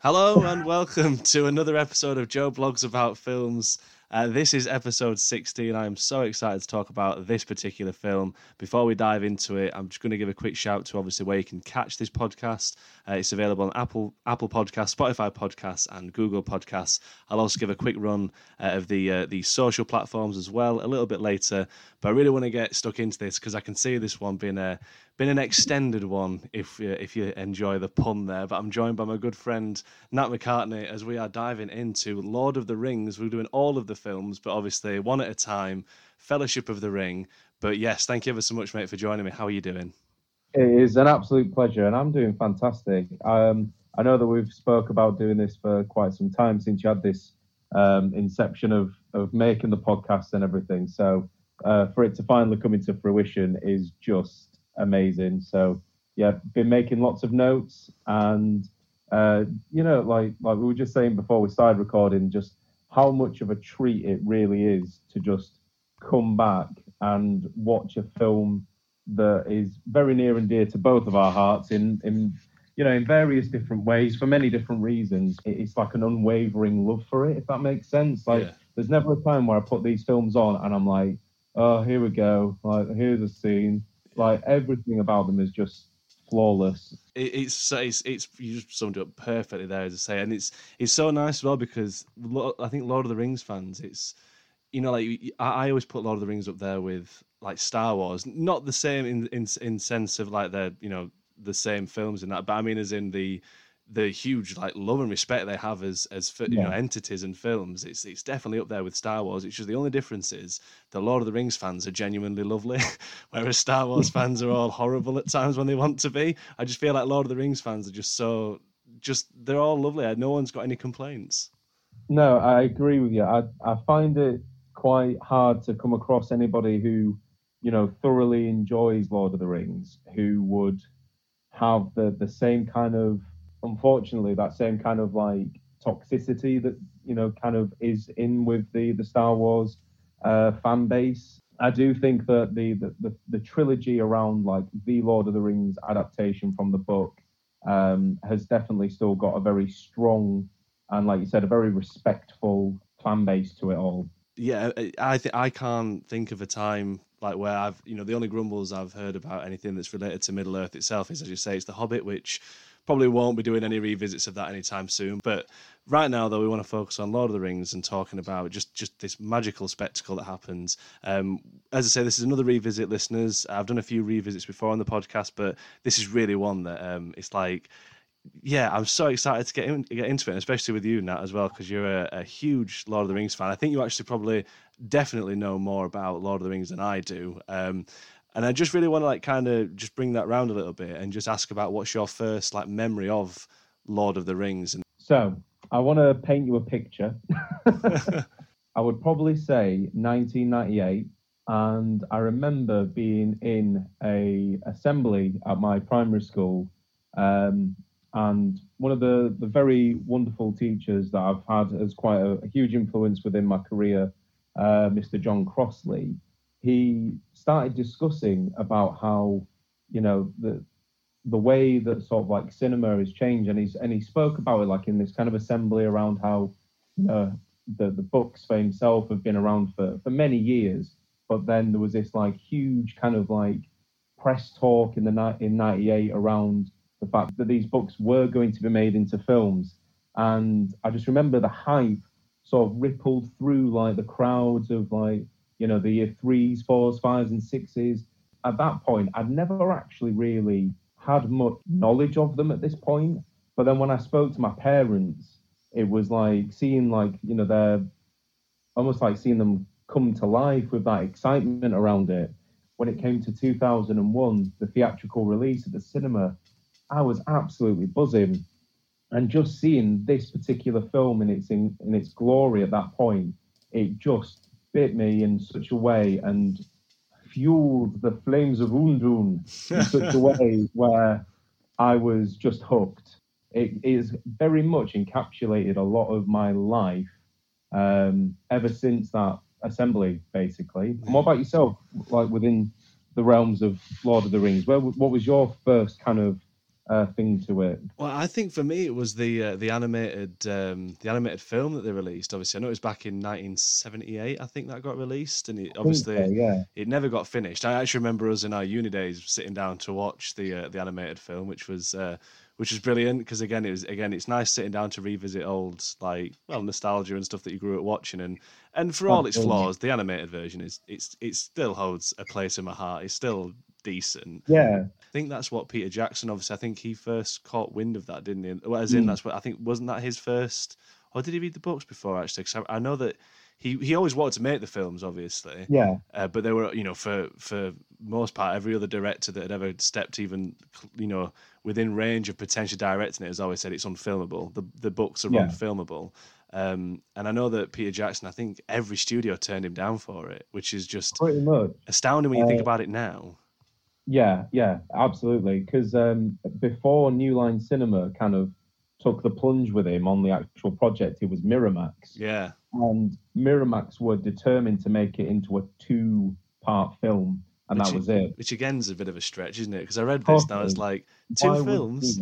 Hello and welcome to another episode of Joe Blogs About Films. Uh, this is episode 16. I am so excited to talk about this particular film. Before we dive into it, I'm just going to give a quick shout to obviously where you can catch this podcast. Uh, it's available on Apple Apple Podcasts, Spotify Podcasts, and Google Podcasts. I'll also give a quick run uh, of the uh, the social platforms as well a little bit later. But I really want to get stuck into this because I can see this one being a been an extended one if uh, if you enjoy the pun there. But I'm joined by my good friend Nat McCartney as we are diving into Lord of the Rings. We're doing all of the films, but obviously one at a time. Fellowship of the Ring. But yes, thank you ever so much, mate, for joining me. How are you doing? It is an absolute pleasure, and I'm doing fantastic. Um, I know that we've spoke about doing this for quite some time since you had this um, inception of of making the podcast and everything. So uh, for it to finally come into fruition is just amazing. So yeah, been making lots of notes, and uh, you know, like like we were just saying before we started recording, just how much of a treat it really is to just come back and watch a film that is very near and dear to both of our hearts in in you know in various different ways for many different reasons. It's like an unwavering love for it, if that makes sense. Like yeah. there's never a time where I put these films on and I'm like, oh, here we go. Like here's a scene. Like everything about them is just flawless. It, it's it's it's you just summed it up perfectly there, as I say, and it's it's so nice as well because I think Lord of the Rings fans, it's you know like I, always put Lord of the Rings up there with like Star Wars, not the same in in in sense of like they're you know the same films and that, but I mean as in the the huge like love and respect they have as as you yeah. know entities and films. It's it's definitely up there with Star Wars. It's just the only difference is the Lord of the Rings fans are genuinely lovely, whereas Star Wars fans are all horrible at times when they want to be. I just feel like Lord of the Rings fans are just so just they're all lovely. No one's got any complaints. No, I agree with you. I I find it quite hard to come across anybody who you know, thoroughly enjoys Lord of the Rings, who would have the the same kind of, unfortunately, that same kind of like toxicity that you know kind of is in with the the Star Wars uh, fan base. I do think that the, the the, the trilogy around like the Lord of the Rings adaptation from the book um, has definitely still got a very strong and, like you said, a very respectful fan base to it all. Yeah, I think I can't think of a time like where I've you know the only grumbles I've heard about anything that's related to Middle Earth itself is as you say it's the Hobbit, which probably won't be doing any revisits of that anytime soon. But right now though, we want to focus on Lord of the Rings and talking about just just this magical spectacle that happens. Um, as I say, this is another revisit, listeners. I've done a few revisits before on the podcast, but this is really one that um, it's like yeah, I'm so excited to get in, get into it, especially with you, Nat, as well, because you're a, a, huge Lord of the Rings fan. I think you actually probably definitely know more about Lord of the Rings than I do. Um, and I just really want to like kind of just bring that round a little bit and just ask about what's your first like memory of Lord of the Rings. And so I want to paint you a picture. I would probably say 1998, and I remember being in a assembly at my primary school. Um, and one of the, the very wonderful teachers that I've had as quite a, a huge influence within my career uh, Mr. John Crossley, he started discussing about how, you know, the the way that sort of like cinema has changed, and he's and he spoke about it like in this kind of assembly around how, you know, the the books for himself have been around for for many years, but then there was this like huge kind of like press talk in the night in '98 around the fact that these books were going to be made into films, and I just remember the hype sort of rippled through like the crowds of like you know the year threes, fours, fives, and sixes. At that point, I'd never actually really had much knowledge of them at this point. But then when I spoke to my parents, it was like seeing like you know they're almost like seeing them come to life with that excitement around it. When it came to 2001, the theatrical release at the cinema, I was absolutely buzzing and just seeing this particular film in its in, in its glory at that point, it just bit me in such a way and fueled the flames of Udûn in such a way where I was just hooked. It is very much encapsulated a lot of my life um, ever since that assembly, basically. And what about yourself? Like within the realms of Lord of the Rings, where what was your first kind of uh, thing to it. Well, I think for me it was the uh, the animated um, the animated film that they released. Obviously, I know it was back in 1978. I think that got released, and it, obviously so, yeah. it never got finished. I actually remember us in our uni days sitting down to watch the uh, the animated film, which was uh, which was brilliant because again it was again it's nice sitting down to revisit old like well nostalgia and stuff that you grew up watching and and for all its flaws, the animated version is it's it still holds a place in my heart. It's still decent. Yeah. I think that's what Peter Jackson. Obviously, I think he first caught wind of that, didn't he? Well, as in, mm. that's what I think. Wasn't that his first? Or did he read the books before? Actually, because I, I, know that he he always wanted to make the films, obviously. Yeah. Uh, but they were, you know, for for most part, every other director that had ever stepped even, you know, within range of potentially directing it has always said it's unfilmable. The the books are yeah. unfilmable. Um, and I know that Peter Jackson, I think every studio turned him down for it, which is just astounding when you uh, think about it now. Yeah, yeah, absolutely. Because um, before New Line Cinema kind of took the plunge with him on the actual project, it was Miramax. Yeah. And Miramax were determined to make it into a two part film, and which that was it. Which again is a bit of a stretch, isn't it? Because I read this and I was like, two Why films?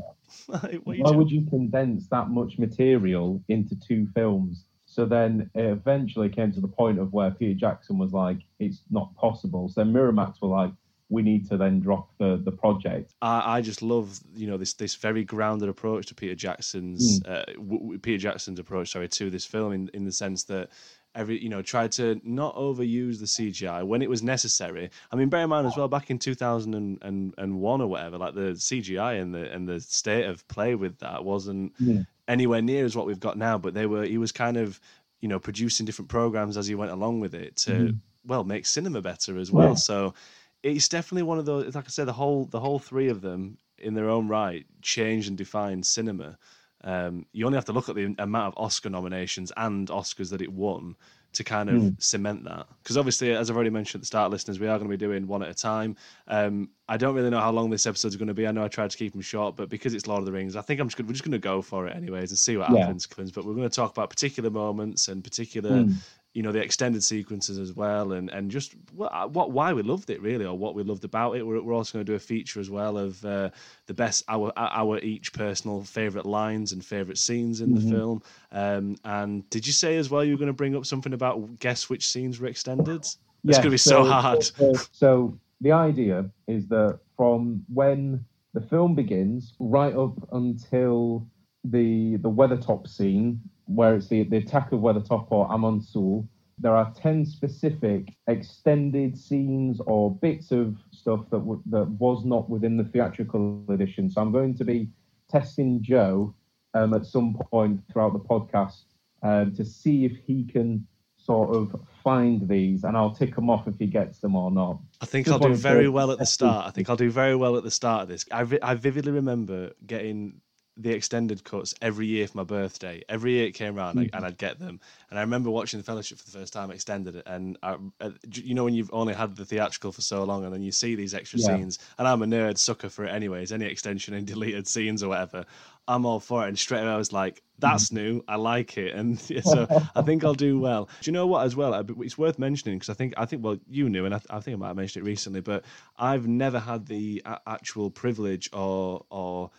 Would Why would you condense that much material into two films? So then it eventually came to the point of where Peter Jackson was like, it's not possible. So Miramax were like, we need to then drop the the project. I, I just love you know this this very grounded approach to Peter Jackson's mm. uh, w- Peter Jackson's approach sorry to this film in in the sense that every you know tried to not overuse the CGI when it was necessary. I mean, bear in mind as well, back in two thousand and one or whatever, like the CGI and the and the state of play with that wasn't yeah. anywhere near as what we've got now. But they were he was kind of you know producing different programs as he went along with it to mm. well make cinema better as well. Yeah. So it's definitely one of those. Like I said, the whole the whole three of them in their own right changed and defined cinema. Um, you only have to look at the amount of Oscar nominations and Oscars that it won to kind of mm. cement that. Because obviously, as I've already mentioned at the start, listeners, we are going to be doing one at a time. Um, I don't really know how long this episode is going to be. I know I tried to keep them short, but because it's Lord of the Rings, I think I'm just we're just going to go for it anyways and see what yeah. happens. But we're going to talk about particular moments and particular mm you know the extended sequences as well and and just what, what why we loved it really or what we loved about it. We're, we're also going to do a feature as well of uh, the best our our each personal favorite lines and favorite scenes in mm-hmm. the film. Um, and did you say as well you were going to bring up something about guess which scenes were extended? It's going to be so, so hard. so, so the idea is that from when the film begins right up until the the Weathertop scene where it's the, the attack of Weathertop or Amon Sul, there are 10 specific extended scenes or bits of stuff that, w- that was not within the theatrical edition. So I'm going to be testing Joe um, at some point throughout the podcast um, to see if he can sort of find these and I'll tick them off if he gets them or not. I think Just I'll do very well at the start. I think I'll do very well at the start of this. I, vi- I vividly remember getting the extended cuts every year for my birthday. Every year it came around and I'd get them. And I remember watching the Fellowship for the first time, extended it, and I, uh, you know when you've only had the theatrical for so long, and then you see these extra yeah. scenes. And I'm a nerd sucker for it, anyways. Any extension and deleted scenes or whatever, I'm all for it. And straight away I was like, "That's mm-hmm. new. I like it." And so I think I'll do well. Do you know what? As well, it's worth mentioning because I think I think well you knew, and I, I think I might have mentioned it recently, but I've never had the actual privilege or or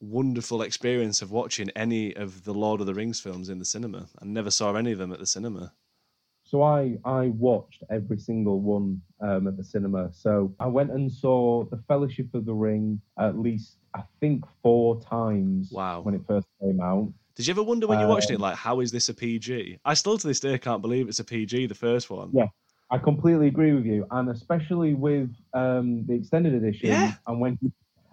wonderful experience of watching any of the Lord of the Rings films in the cinema. I never saw any of them at the cinema. So I I watched every single one um, at the cinema. So I went and saw the Fellowship of the Ring at least I think four times. Wow! When it first came out. Did you ever wonder when you're watching it, um, like, how is this a PG? I still to this day can't believe it's a PG, the first one. Yeah, I completely agree with you, and especially with um, the extended edition, yeah. and when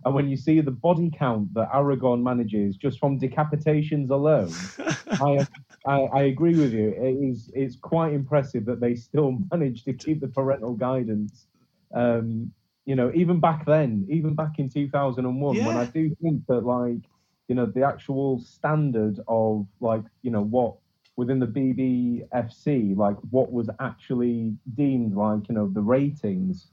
and when you see the body count that Aragorn manages just from decapitations alone, I, I, I agree with you. It is it's quite impressive that they still manage to keep the parental guidance. Um, you know, even back then, even back in 2001, yeah. when I do think that like, you know, the actual standard of like, you know, what within the BBFC, like what was actually deemed like, you know, the ratings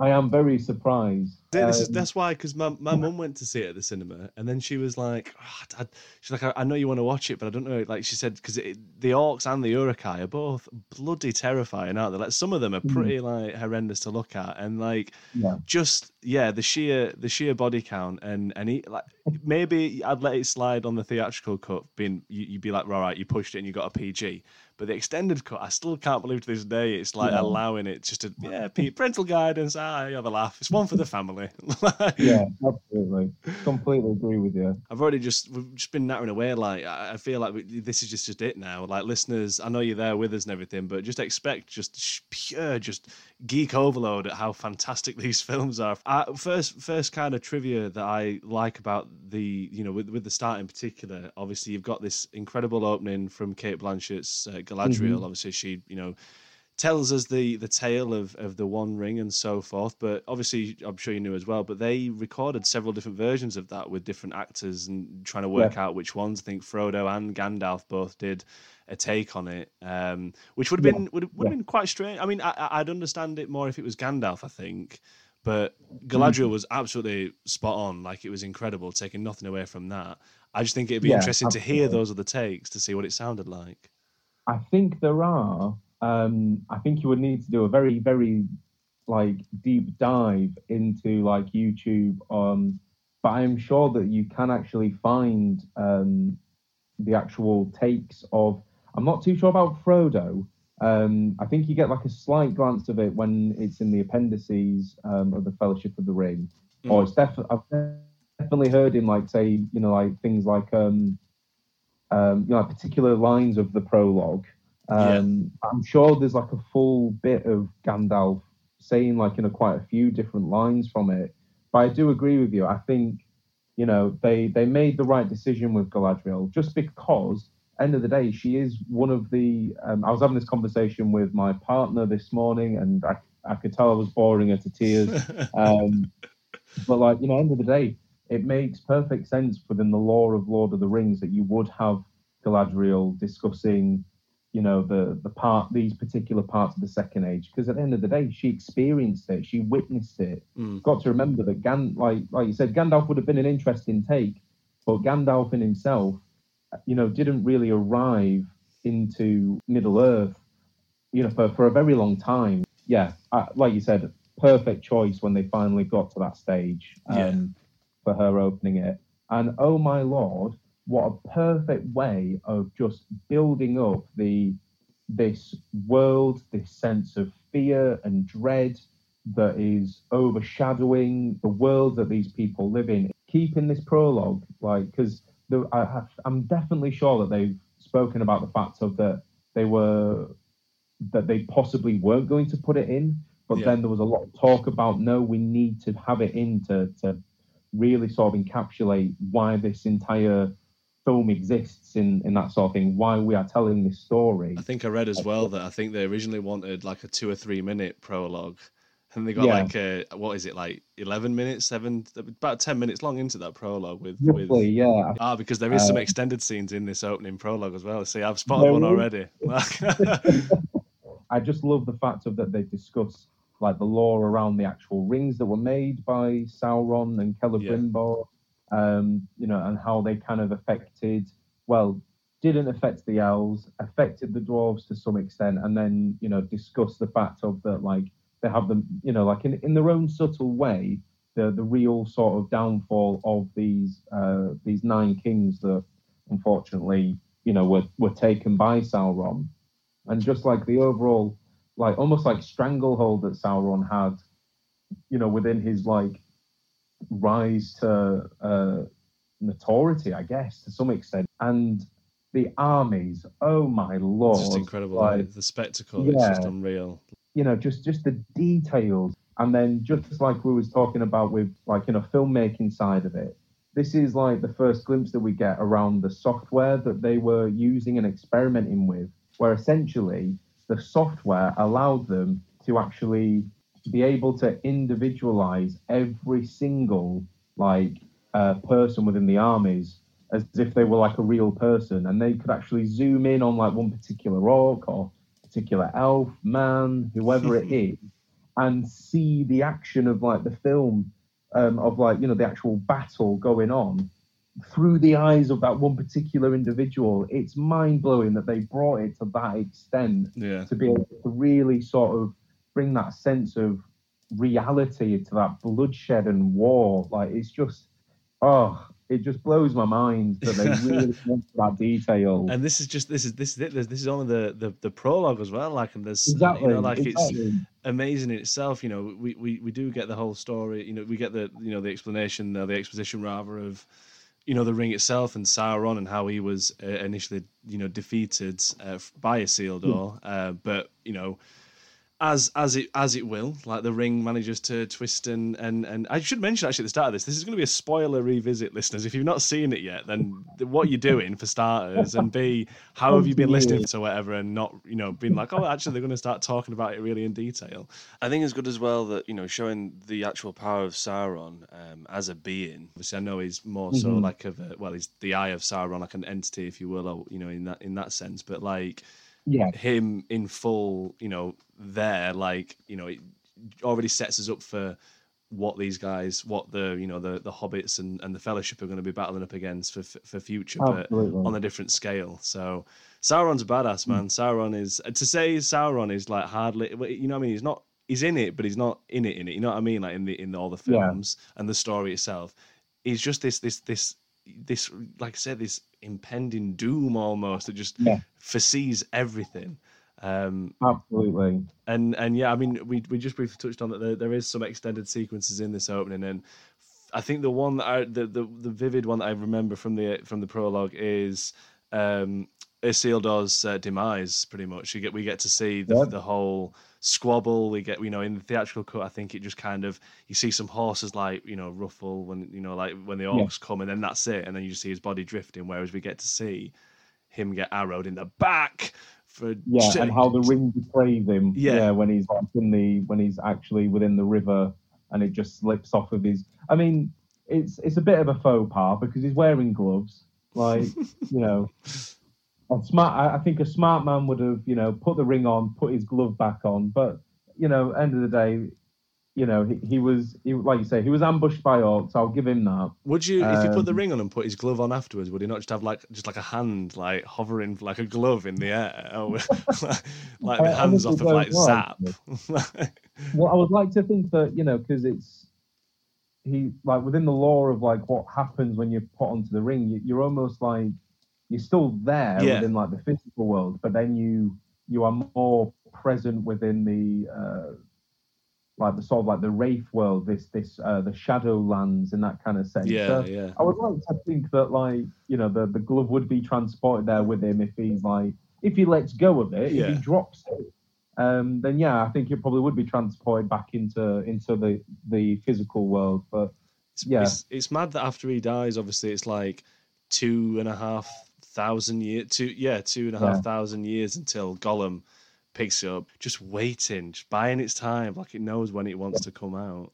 I am very surprised this is Um, that's why because my my mum went to see it at the cinema and then she was like, "Oh, I, she's like, I, I know you want to watch it, but I don't know. Like she said, because the orcs and the Uruk-hai are both bloody terrifying, aren't they? Like some of them are Mhm. pretty like horrendous to look at, and like Yeah. just yeah, the sheer the sheer body count and and he, like maybe I'd let it slide on the theatrical cut, being you, you'd be like, all right, you pushed it and you got a PG. But the extended cut, I still can't believe to this day it's like Yeah. allowing it just to yeah, parental guidance. Ah, you have a laugh. It's one for the family. yeah, absolutely. Completely agree with you. I've already just we've just been nattering away. Like I feel like we, this is just just it now. Like listeners, I know you're there with us and everything, but just expect just pure just geek overload at how fantastic these films are. Uh, first, first kind of trivia that I like about the you know with with the start in particular. Obviously, you've got this incredible opening from Cate Blanchett's uh, Galadriel. Mhm. Obviously, she you know tells us the the tale of of the One Ring and so forth. But obviously, I'm sure you knew as well. But they recorded several different versions of that with different actors and trying to work out which ones. I think Frodo and Gandalf both did a take on it, um, which would have Yeah, been would would have yeah. been quite strange. I mean, I, I'd understand it more if it was Gandalf, I think. But Mm. Galadriel was absolutely spot on. Like it was incredible, taking nothing away from that. I just think it'd be Yeah, interesting to hear those other takes to see what it sounded like. I think there are. Um, I think you would need to do a very, very like deep dive into like YouTube. Um, but I'm sure that you can actually find um, the actual takes of. I'm not too sure about Frodo. Um, I think you get like a slight glance of it when it's in the appendices um, of the Fellowship of the Ring. Or it's definitely I've definitely heard him like say you know like things like um, um, you know like particular lines of the prologue. Um, I'm sure there's like a full bit of Gandalf saying like you know quite a few different lines from it. But I do agree with you. I think you know they they made the right decision with Galadriel just because end of the day she is one of the. Um, I was having this conversation with my partner this morning, and I I could tell I was boring her to tears. Um, but like you know, end of the day, it makes perfect sense within the lore of Lord of the Rings that you would have Galadriel discussing, you know, the the part these particular parts of the Second Age, because at the end of the day, she experienced it, she witnessed it. Mm. Got to remember that Gan, like like you said, Gandalf would have been an interesting take, but Gandalf in himself, you know, didn't really arrive into Middle Earth, you know, for, for a very long time. Yeah, I, like you said, perfect choice when they finally got to that stage um, Yeah. for her opening it. And oh my lord, what a perfect way of just building up the this world, this sense of fear and dread that is overshadowing the world that these people live in. Keeping this prologue, like, because I have, I'm definitely sure that they've spoken about the fact of that they were that they possibly weren't going to put it in, but Yeah. then there was a lot of talk about no, we need to have it in to to really sort of encapsulate why this entire film exists in in that sort of thing, why we are telling this story. I think I read as well that I think they originally wanted like a two or three minute prologue, and they got Yeah. like a what is it like eleven minutes, seven about ten minutes long into that prologue with with yeah. ah because there is some Uh, extended scenes in this opening prologue as well. See, I've spotted one is. already. I just love the fact of that they discuss like the lore around the actual rings that were made by Sauron and Celebrimbor, um, you know, and how they kind of affected, well, didn't affect the elves, affected the dwarves to some extent, and then you know discuss the fact of that like they have them, you know, like in in their own subtle way, the the real sort of downfall of these uh, these nine kings that unfortunately you know were were taken by Sauron and just like the overall like almost like stranglehold that Sauron had, you know, within his like rise to uh, notoriety, I guess, to some extent, and the armies. Oh my lord! It's just incredible. Like, the spectacle is just yeah. unreal. You know, just just the details, and then just like we was talking about with like you know filmmaking side of it. This is like the first glimpse that we get around the software that they were using and experimenting with, where essentially the software allowed them to actually be able to individualize every single like uh, person within the armies as if they were like a real person, and they could actually zoom in on like one particular orc or particular elf, man, whoever it is, and see the action of like the film um, of like you know the actual battle going on through the eyes of that one particular individual. It's mind blowing that they brought it to that extent Yeah. to be able to really sort of bring that sense of reality to that bloodshed and war. Like it's just, oh, it just blows my mind that they really want that detail. And this is just this is this is it. This is only the the, the prologue as well. Like and there's exactly, you know like it's amazing in itself. You know, we, we, we do get the whole story. You know, we get the you know the explanation, uh, the exposition rather of you know the ring itself and Sauron and how he was uh, initially you know defeated uh, by Isildur, uh, but you know. As as it as it will, like the ring manages to twist and and and I should mention actually at the start of this, this is going to be a spoiler revisit, listeners. If you've not seen it yet, then what you're doing for starters, and b how have you been listening to whatever and not you know been like, oh, actually they're going to start talking about it really in detail. I think it's good as well that you know showing the actual power of Sauron um, as a being. Obviously, I know he's more so Mhm. like of a, well, he's the eye of Sauron, like an entity, if you will, or, you know, in that in that sense. But like yeah, him in full, you know, there, like you know, it already sets us up for what these guys, what the you know the the hobbits and, and the Fellowship are going to be battling up against for for future, but on a different scale. So Sauron's a badass hmm. man. Sauron is to say Sauron is like hardly, you know, what I mean, he's not. He's in it, but he's not in it. In it, you know what I mean? Like in the in all the Yeah. films and the story itself, he's just this this this this like I said, this impending doom almost that just Yeah. foresees everything. Um, Absolutely. and and yeah, I mean, we we just briefly touched on that there, there is some extended sequences in this opening, and I think the one that I, the, the the vivid one that I remember from the from the prologue is um, Isildur's uh, demise. Pretty much, you get we get to see the, Yeah. the whole squabble. We get you know in the theatrical cut, I think it just kind of you see some horses like you know ruffle when you know like when the orcs come, and then that's it, and then you just see his body drifting. Whereas we get to see him get arrowed in the back for Yeah, and how the ring betrays him. Yeah. when he's like in the when he's actually within the river and it just slips off of his. I mean, it's it's a bit of a faux pas because he's wearing gloves. Like you know, a smart. I, think a smart man would have you know put the ring on, put his glove back on. But you know, end of the day, you know, he, he was he, like you say, he was ambushed by orcs. I'll give him that. Would you, if you put the Um, ring on and put his glove on afterwards, would he not just have like just like a hand like hovering like a glove in the air, oh, like the hands off of like don't Zap? Well, I would like to think that you know because it's he like within the lore of like what happens when you're put onto the ring, you, you're almost like you're still there Yeah. within like the physical world, but then you you are more present within the uh, like the sort of like the wraith world, this this uh, the shadow lands in that kind of sense. yeah, So yeah, I would like to think that like you know the the glove would be transported there with him if he's like if he lets go of it, if he drops it, um, then yeah, I think it probably would be transported back into into the the physical world. But yeah. it's, it's mad that after he dies, obviously it's like two and a half thousand years, two yeah, two and a half Yeah. thousand years until Gollum picks it up, just waiting, just buying its time, like it knows when it wants to come out.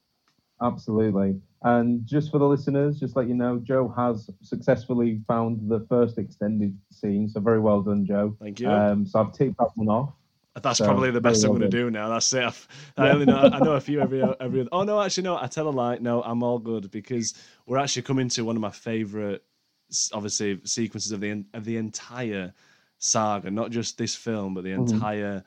absolutely, and just for the listeners, just let you know, Joe has successfully found the first extended scene. So very well done, Joe. Thank you. Um, so I've ticked that one off. That's So, probably the best I'm going to do now. That's it. I've, I only know I know a few every every. Oh no, actually no. I tell a lie. No, I'm all good because we're actually coming to one of my favorite, obviously sequences of the of the entire saga, not just this film, but the Mhm. entire.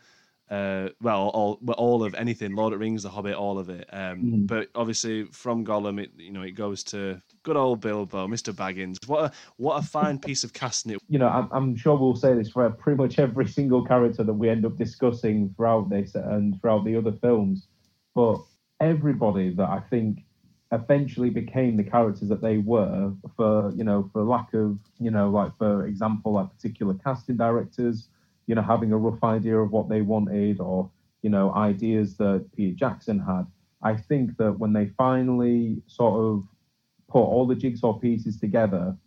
Uh, well, all all of anything, Lord of the Rings, The Hobbit, all of it. Um, Mhm. But obviously, from Gollum, it you know it goes to good old Bilbo, Mr. Baggins. What a what a fine piece of casting it you know, I'm, I'm sure we'll say this for pretty much every single character that we end up discussing throughout this and throughout the other films. But everybody that I think eventually became the characters that they were for, you know, for lack of, you know, like for example, like particular casting directors, you know, having a rough idea of what they wanted or, you know, ideas that Peter Jackson had. I think that when they finally sort of put all the jigsaw pieces together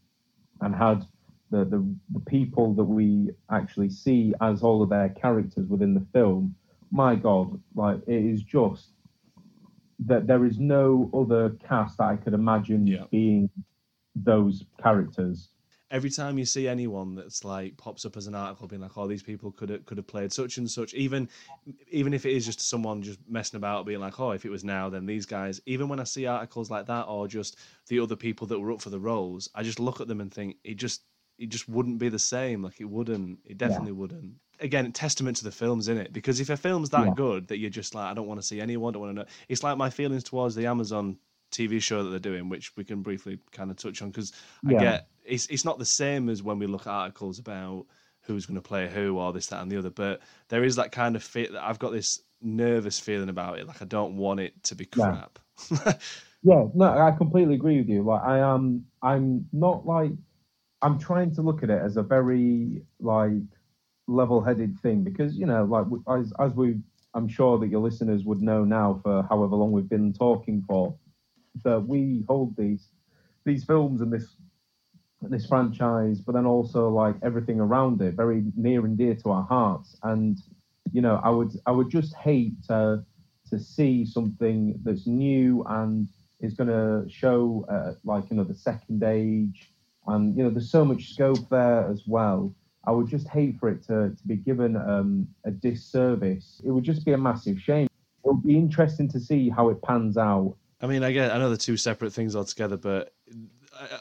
and had the, the the people that we actually see as all of their characters within the film, my God, like it is just that there is no other cast that I could imagine Yeah. being those characters. every time you see anyone that's like pops up as an article being like, "Oh, these people could have could have played such and such," even even if it is just someone just messing about, being like, "Oh, if it was now, then these guys." Even when I see articles like that, or just the other people that were up for the roles, I just look at them and think it just it just wouldn't be the same. Like it wouldn't. It definitely yeah. wouldn't. Again, testament to the films in it because if a film's that yeah. good that you're just like, I don't want to see anyone, don't want to know. It's like my feelings towards the Amazon TV show that they're doing, which we can briefly kind of touch on because yeah. I get it's it's not the same as when we look at articles about who's going to play who or this that and the other, but there is that kind of fit that I've got this nervous feeling about it, like I don't want it to be crap. Yeah, yeah no, I completely agree with you. Like I am, I'm not like I'm trying to look at it as a very like level-headed thing because you know, like as as we, I'm sure that your listeners would know now for however long we've been talking for that we hold these these films and this this franchise, but then also like everything around it, very near and dear to our hearts. And you know, I would I would just hate to to see something that's new and is going to show uh, like you know the second age, and you know there's so much scope there as well. I would just hate for it to, to be given um, a disservice. It would just be a massive shame. It would be interesting to see how it pans out I mean, I get I know they're two separate things altogether, but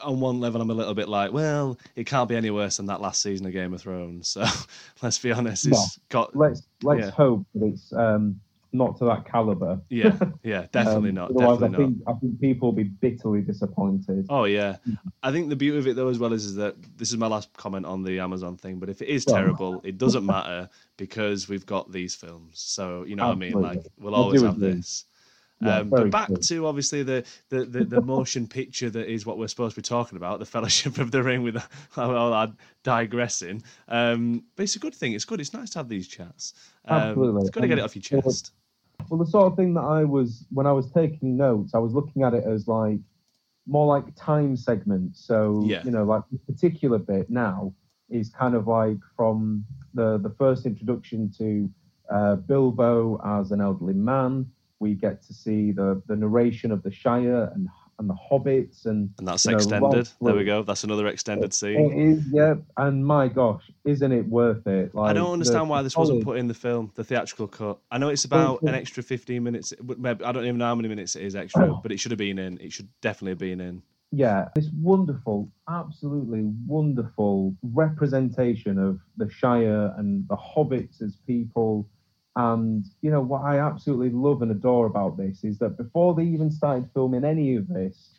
on one level, I'm a little bit like, well, it can't be any worse than that last season of Game of Thrones. So let's be honest, it's got. Let's let's yeah. hope that it's um, not to that caliber. Yeah, yeah, definitely um, not. Definitely I think, not. I think people will be bitterly disappointed. Oh yeah, I think the beauty of it though as well is, is that this is my last comment on the Amazon thing. But if it is terrible, it doesn't matter because we've got these films. So you know Absolutely. what I mean. Like we'll, we'll always have this. Yeah, um, but back to obviously the, the, the, the, motion picture that is what we're supposed to be talking about, the Fellowship of the Ring. With all that digressing, um, but it's a good thing. It's good. It's nice to have these chats. Um, Absolutely, it's got to get it off your chest. Well, the sort of thing that I was when I was taking notes, I was looking at it as like more like time segments. So yeah. you know, like the particular bit now is kind of like from the the first introduction to uh, Bilbo as an elderly man we get to see the the narration of the Shire and and the hobbits and and that's extended. Know, there we go. That's another extended scene. It is, yeah. And my gosh, isn't it worth it? Like, I don't understand why this wasn't put in the film, the theatrical cut. I know it's about an extra fifteen minutes. I don't even know how many minutes it is extra, oh. but it should have been in. It should definitely have been in. Yeah, this wonderful, absolutely wonderful representation of the Shire and the hobbits as people and you know what I absolutely love and adore about this is that before they even started filming any of this,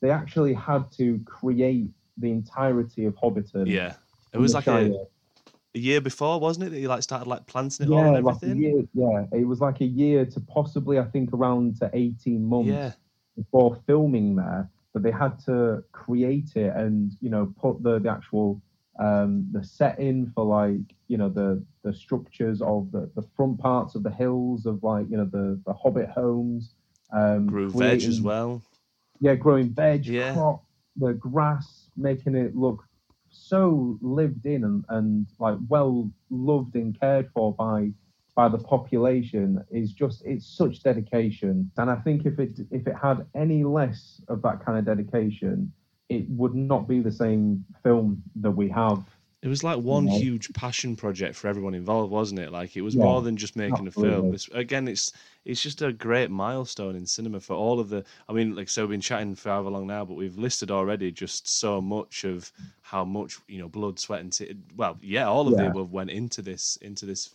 they actually had to create the entirety of Hobbiton. Yeah, it was like a, a, year before, wasn't it? That you like started like planting it yeah, all and everything. Like year, yeah, it was like a year to possibly I think around to eighteen months yeah. before filming there. But they had to create it and you know put the the actual um, the setting for like you know the the structures of the, the front parts of the hills of like you know the the hobbit homes um grew veg as well. Yeah growing veg yeah. crop, the grass making it look so lived in and, and like well loved and cared for by by the population is just it's such dedication. And i think if it if it had any less of that kind of dedication it would not be the same film that we have. It was like one huge passion project for everyone involved, wasn't it? Like it was yeah, more than just making absolutely. a film. It's, again, it's it's just a great milestone in cinema for all of the. I mean, like so we've been chatting for however long now, but we've listed already just so much of how much you know blood, sweat, and t- well, yeah, all of yeah. the above went into this into this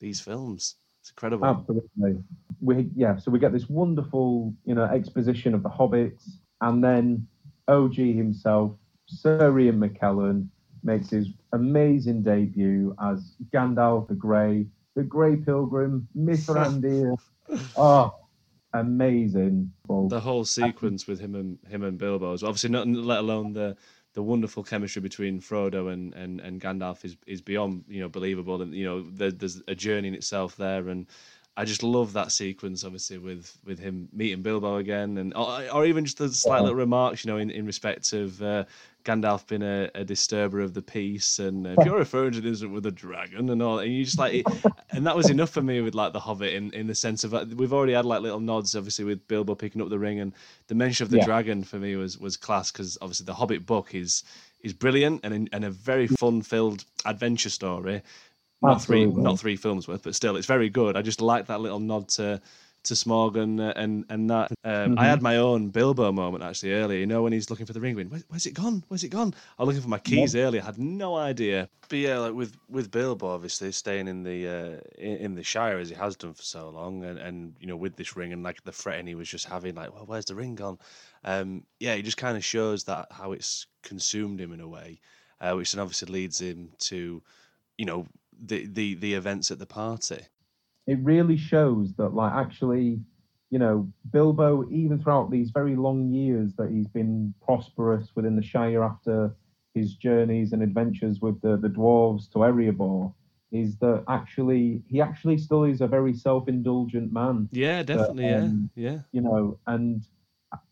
these films. It's incredible. Absolutely. We yeah, so we get this wonderful you know exposition of the hobbits, and then OG himself, Sir Ian McKellen, makes his amazing debut as Gandalf the Grey, the Grey Pilgrim, Mithrandir. oh, ah, amazing! The whole sequence with him and him and Bilbo, is obviously not let alone the the wonderful chemistry between Frodo and, and, and Gandalf is, is beyond you know believable, and you know there, there's a journey in itself there, and I just love that sequence, obviously, with with him meeting Bilbo again, and or, or even just the slight little remarks, you know, in, in respect of uh, Gandalf being a, a, disturber of the peace, and if you're referring to this with a dragon and all, and you just like, it, and that was enough for me with like the Hobbit in, in the sense of uh, we've already had like little nods, obviously, with Bilbo picking up the ring, and the mention of the yeah. dragon for me was was class because obviously the Hobbit book is is brilliant and and a very fun-filled adventure story. Not Absolutely. three, not three films worth, but still, it's very good. I just like that little nod to to Smaug and uh, and, and that. Um, mm-hmm. I had my own Bilbo moment actually earlier. You know when he's looking for the ring, Where, where's it gone? Where's it gone? I was looking for my keys yep. earlier. I had no idea. But yeah, like with with Bilbo, obviously staying in the uh, in, in, the Shire as he has done for so long, and, and you know with this ring and like the fretting he was just having, like, well, where's the ring gone? Um, yeah, he just kind of shows that how it's consumed him in a way, uh, which then obviously leads him to, you know, the the the events at the party? It really shows that like actually you know bilbo even throughout these very long years that he's been prosperous within the shire after his journeys and adventures with the, the dwarves to erebor is that actually he actually still is a very self-indulgent man. Yeah definitely but, um, yeah. yeah you know and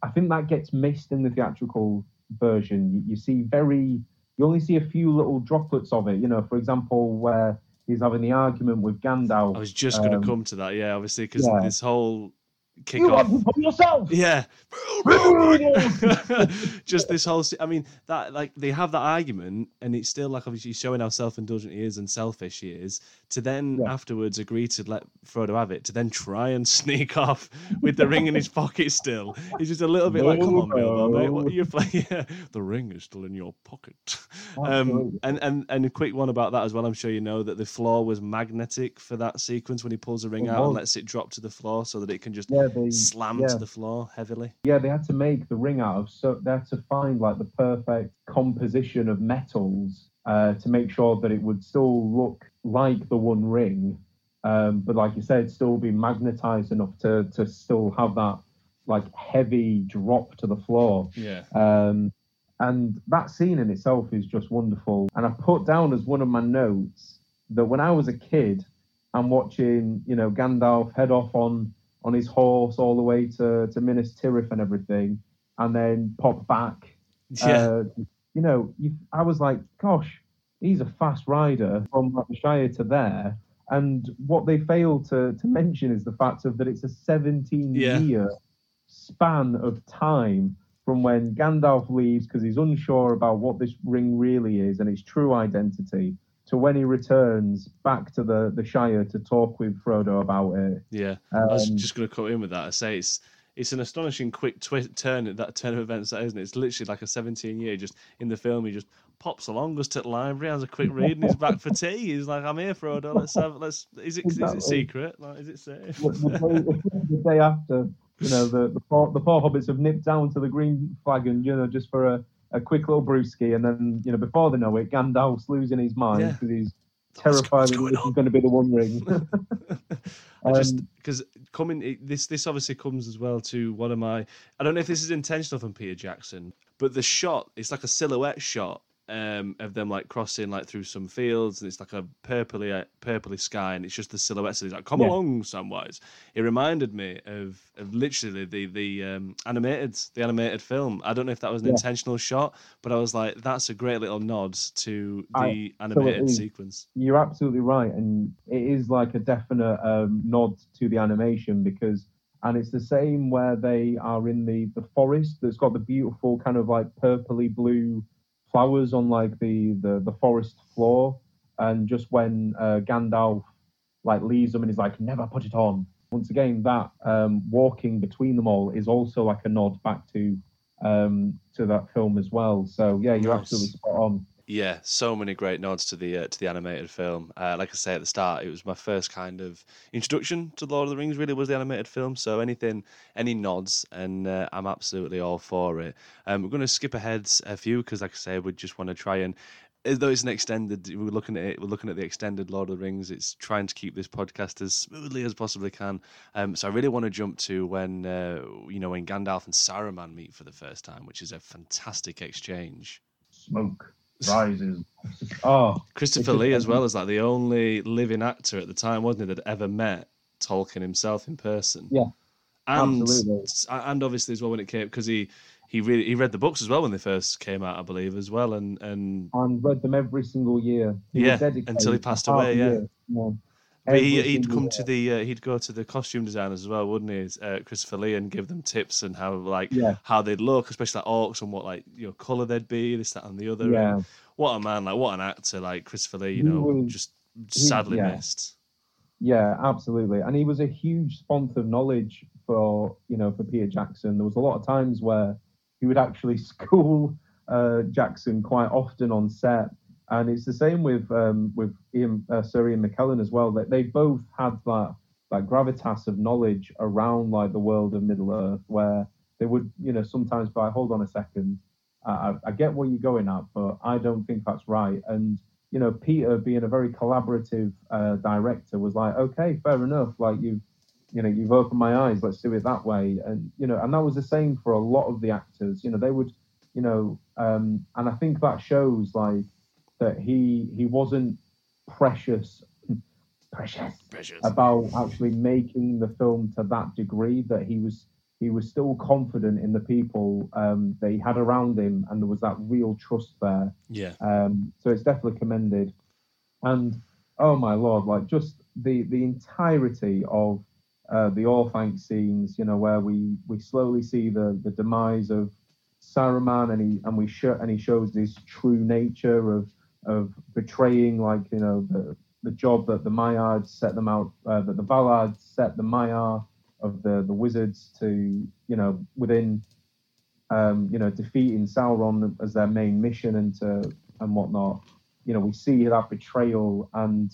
i think that gets missed in the theatrical version. You, you see very you only see a few little droplets of it you know for example where he's having the argument with Gandalf. I was just going to um, come to that, yeah, obviously, because yeah. this whole kick you off. yourself. Yeah. Just this whole. I mean, that like they have that argument, and it's still like obviously showing how self-indulgent he is and selfish he is. To then yeah. afterwards agree to let Frodo have it, to then try and sneak off with the ring in his pocket still. He's just a little bit no, like, "Come on, Bilbo, mate, what are you playing? Yeah, the ring is still in your pocket." Um, and and and a quick one about that as well. I'm sure you know that the floor was magnetic for that sequence when he pulls the ring it out was. and lets it drop to the floor so that it can just. Yeah they slammed yeah. to the floor heavily. Yeah, they had to make the ring out of so they had to find like the perfect composition of metals uh, to make sure that it would still look like the One Ring, um, but like you said, still be magnetized enough to to still have that like heavy drop to the floor. Yeah. Um, and that scene in itself is just wonderful. And I put down as one of my notes that when I was a kid, I'm watching, you know, Gandalf head off on on his horse all the way to, to Minas Tirith and everything, and then pop back. Yeah. Uh, you know, you, I was like, gosh, he's a fast rider from Shire to there. And what they fail to, to mention is the fact of that it's a 17 yeah. year span of time from when Gandalf leaves because he's unsure about what this ring really is and its true identity to when he returns back to the, the Shire to talk with Frodo about it. Yeah, um, I was um, just going to cut in with that. I say it's it's an astonishing quick twi- turn at that turn of events, that isn't it? It's literally like a 17 year. Just in the film, he just pops along, goes to the library, has a quick read, and he's back for tea. He's like, "I'm here, Frodo. Let's have let's." Is it exactly. is it secret? Like, is it safe? the, the, the day after, you know, the the four, the four hobbits have nipped down to the green dragon, you know, just for a a quick little brewski, and then you know before they know it, Gandalf's losing his mind because yeah. he's terrified that this is going to be the One Ring. um, just because coming this this obviously comes as well to one of my I don't know if this is intentional from Peter Jackson, but the shot it's like a silhouette shot um, of them like crossing like through some fields, and it's like a purpley, uh, purpley sky, and it's just the silhouettes. And he's like, "Come yeah. along, Samwise." It reminded me of, of literally the the um, animated the animated film. I don't know if that was an yeah. intentional shot, but I was like, "That's a great little nod to the I, animated so sequence." You're absolutely right, and it is like a definite um, nod to the animation because. And it's the same where they are in the, the forest that's got the beautiful kind of like purpley blue flowers on like the the, the forest floor, and just when uh, Gandalf like leaves them and he's like, never put it on. Once again, that um, walking between them all is also like a nod back to um, to that film as well. So yeah, you're nice. absolutely spot on. Yeah, so many great nods to the uh, to the animated film. Uh, like I say at the start, it was my first kind of introduction to Lord of the Rings. Really, was the animated film. So anything, any nods, and uh, I'm absolutely all for it. Um, we're going to skip ahead a few because, like I say, we just want to try and though it's an extended we're looking at it we're looking at the extended lord of the rings it's trying to keep this podcast as smoothly as possibly can um, so i really want to jump to when uh, you know when gandalf and saruman meet for the first time which is a fantastic exchange smoke rises. Oh, Christopher Lee as well as like the only living actor at the time, wasn't he, that ever met Tolkien himself in person? Yeah, and absolutely. and obviously as well when it came because he he really he read the books as well when they first came out, I believe as well, and and and read them every single year. He yeah, until he passed away. Yeah. yeah. He, he'd come to the uh, he'd go to the costume designers as well, wouldn't he? Uh, Christopher Lee and give them tips and how like Yeah. how they'd look, especially like orcs and what like you know color they'd be, this that and the other. Yeah. And what a man! Like what an actor! Like Christopher Lee, you He know, was- just he- sadly yeah. missed. Yeah, absolutely. And he was a huge font of knowledge for you know for Peter Jackson. There was a lot of times where he would actually school uh, Jackson quite often on set, and it's the same with um, with Ian, uh, Sir Ian McKellen as well. That they both had that that gravitas of knowledge around like the world of Middle Earth, where they would you know sometimes be like, hold on a second, I, I, get what you're going at, but I don't think that's right. And you know, Peter being a very collaborative uh, director was like, okay, fair enough. Like you've, you know, you've opened my eyes. Let's do it that way. And you know, and that was the same for a lot of the actors. You know, they would, you know, um, and I think that shows like that he he wasn't precious, precious Precious. about actually making the film to that degree that he was he was still confident in the people um, that he had around him and there was that real trust there yeah, um, so it's definitely commended. And oh my lord, like just the the entirety of uh, the Orthanc scenes, you know, where we we slowly see the the demise of Saruman, and he and we show and he shows his true nature of of betraying, like you know, the the job that the Maiards set them out, uh, that the Valards set the Maiar of the the wizards to, you know, within um, you know, defeating Sauron as their main mission and to and whatnot. You know, we see that betrayal, and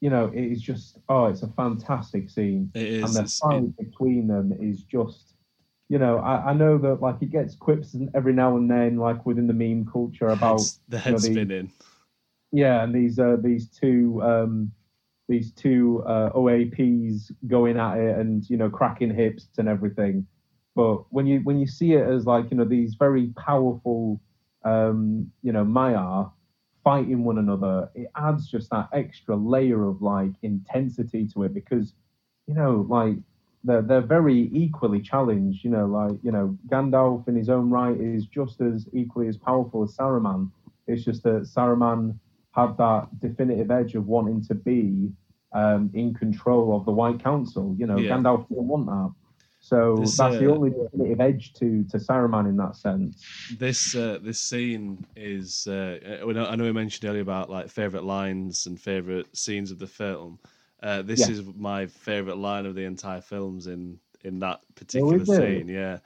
you know, it is just oh, it's a fantastic scene, it and the fight between them is just, you know, I, I know that like it gets quips every now and then, like within the meme culture about the you head know, the- spinning. Yeah, and these uh, these two um, these two uh, OAPs going at it and you know cracking hips and everything. But when you when you see it as like you know these very powerful um, you know Maiar fighting one another, it adds just that extra layer of like intensity to it because you know like they're they're very equally challenged. You know like you know Gandalf in his own right is just as equally as powerful as Saruman. It's just that Saruman had that definitive edge of wanting to be um, in control of the White Council. You know, Yeah. Gandalf didn't want that. So This, that's the uh, only definitive edge to to Saruman in that sense. this uh, this scene is uh, I know- we mentioned earlier about like favorite lines and favorite scenes of the film. Uh, this Yeah. is my favorite line of the entire films in in that particular is it? scene. Yeah,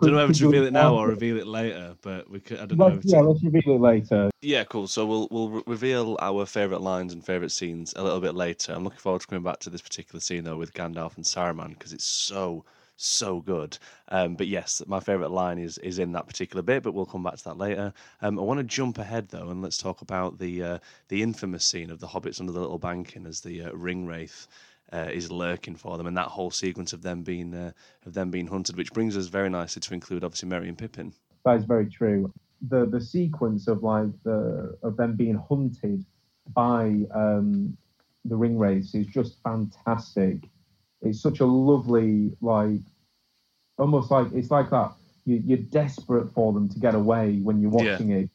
I don't know whether to reveal it now or reveal it later, but we could. I don't know. Let's, If yeah, to, let's reveal it later. Yeah, cool. So we'll we'll re- reveal our favorite lines and favorite scenes a little bit later. I'm looking forward to coming back to this particular scene though with Gandalf and Saruman because it's so so good. Um, but yes, my favorite line is is in that particular bit, but we'll come back to that later. Um, I want to jump ahead though and let's talk about the uh, the infamous scene of the hobbits under the little banking as the uh, ring wraith. Uh, is lurking for them, and that whole sequence of them being uh, of them being hunted, which brings us very nicely to include obviously Merry and Pippin. That is very true. The the sequence of like the of them being hunted by um, the ring wraiths is just fantastic. It's such a lovely like almost like it's like that you, you're desperate for them to get away when you're Yeah. watching it.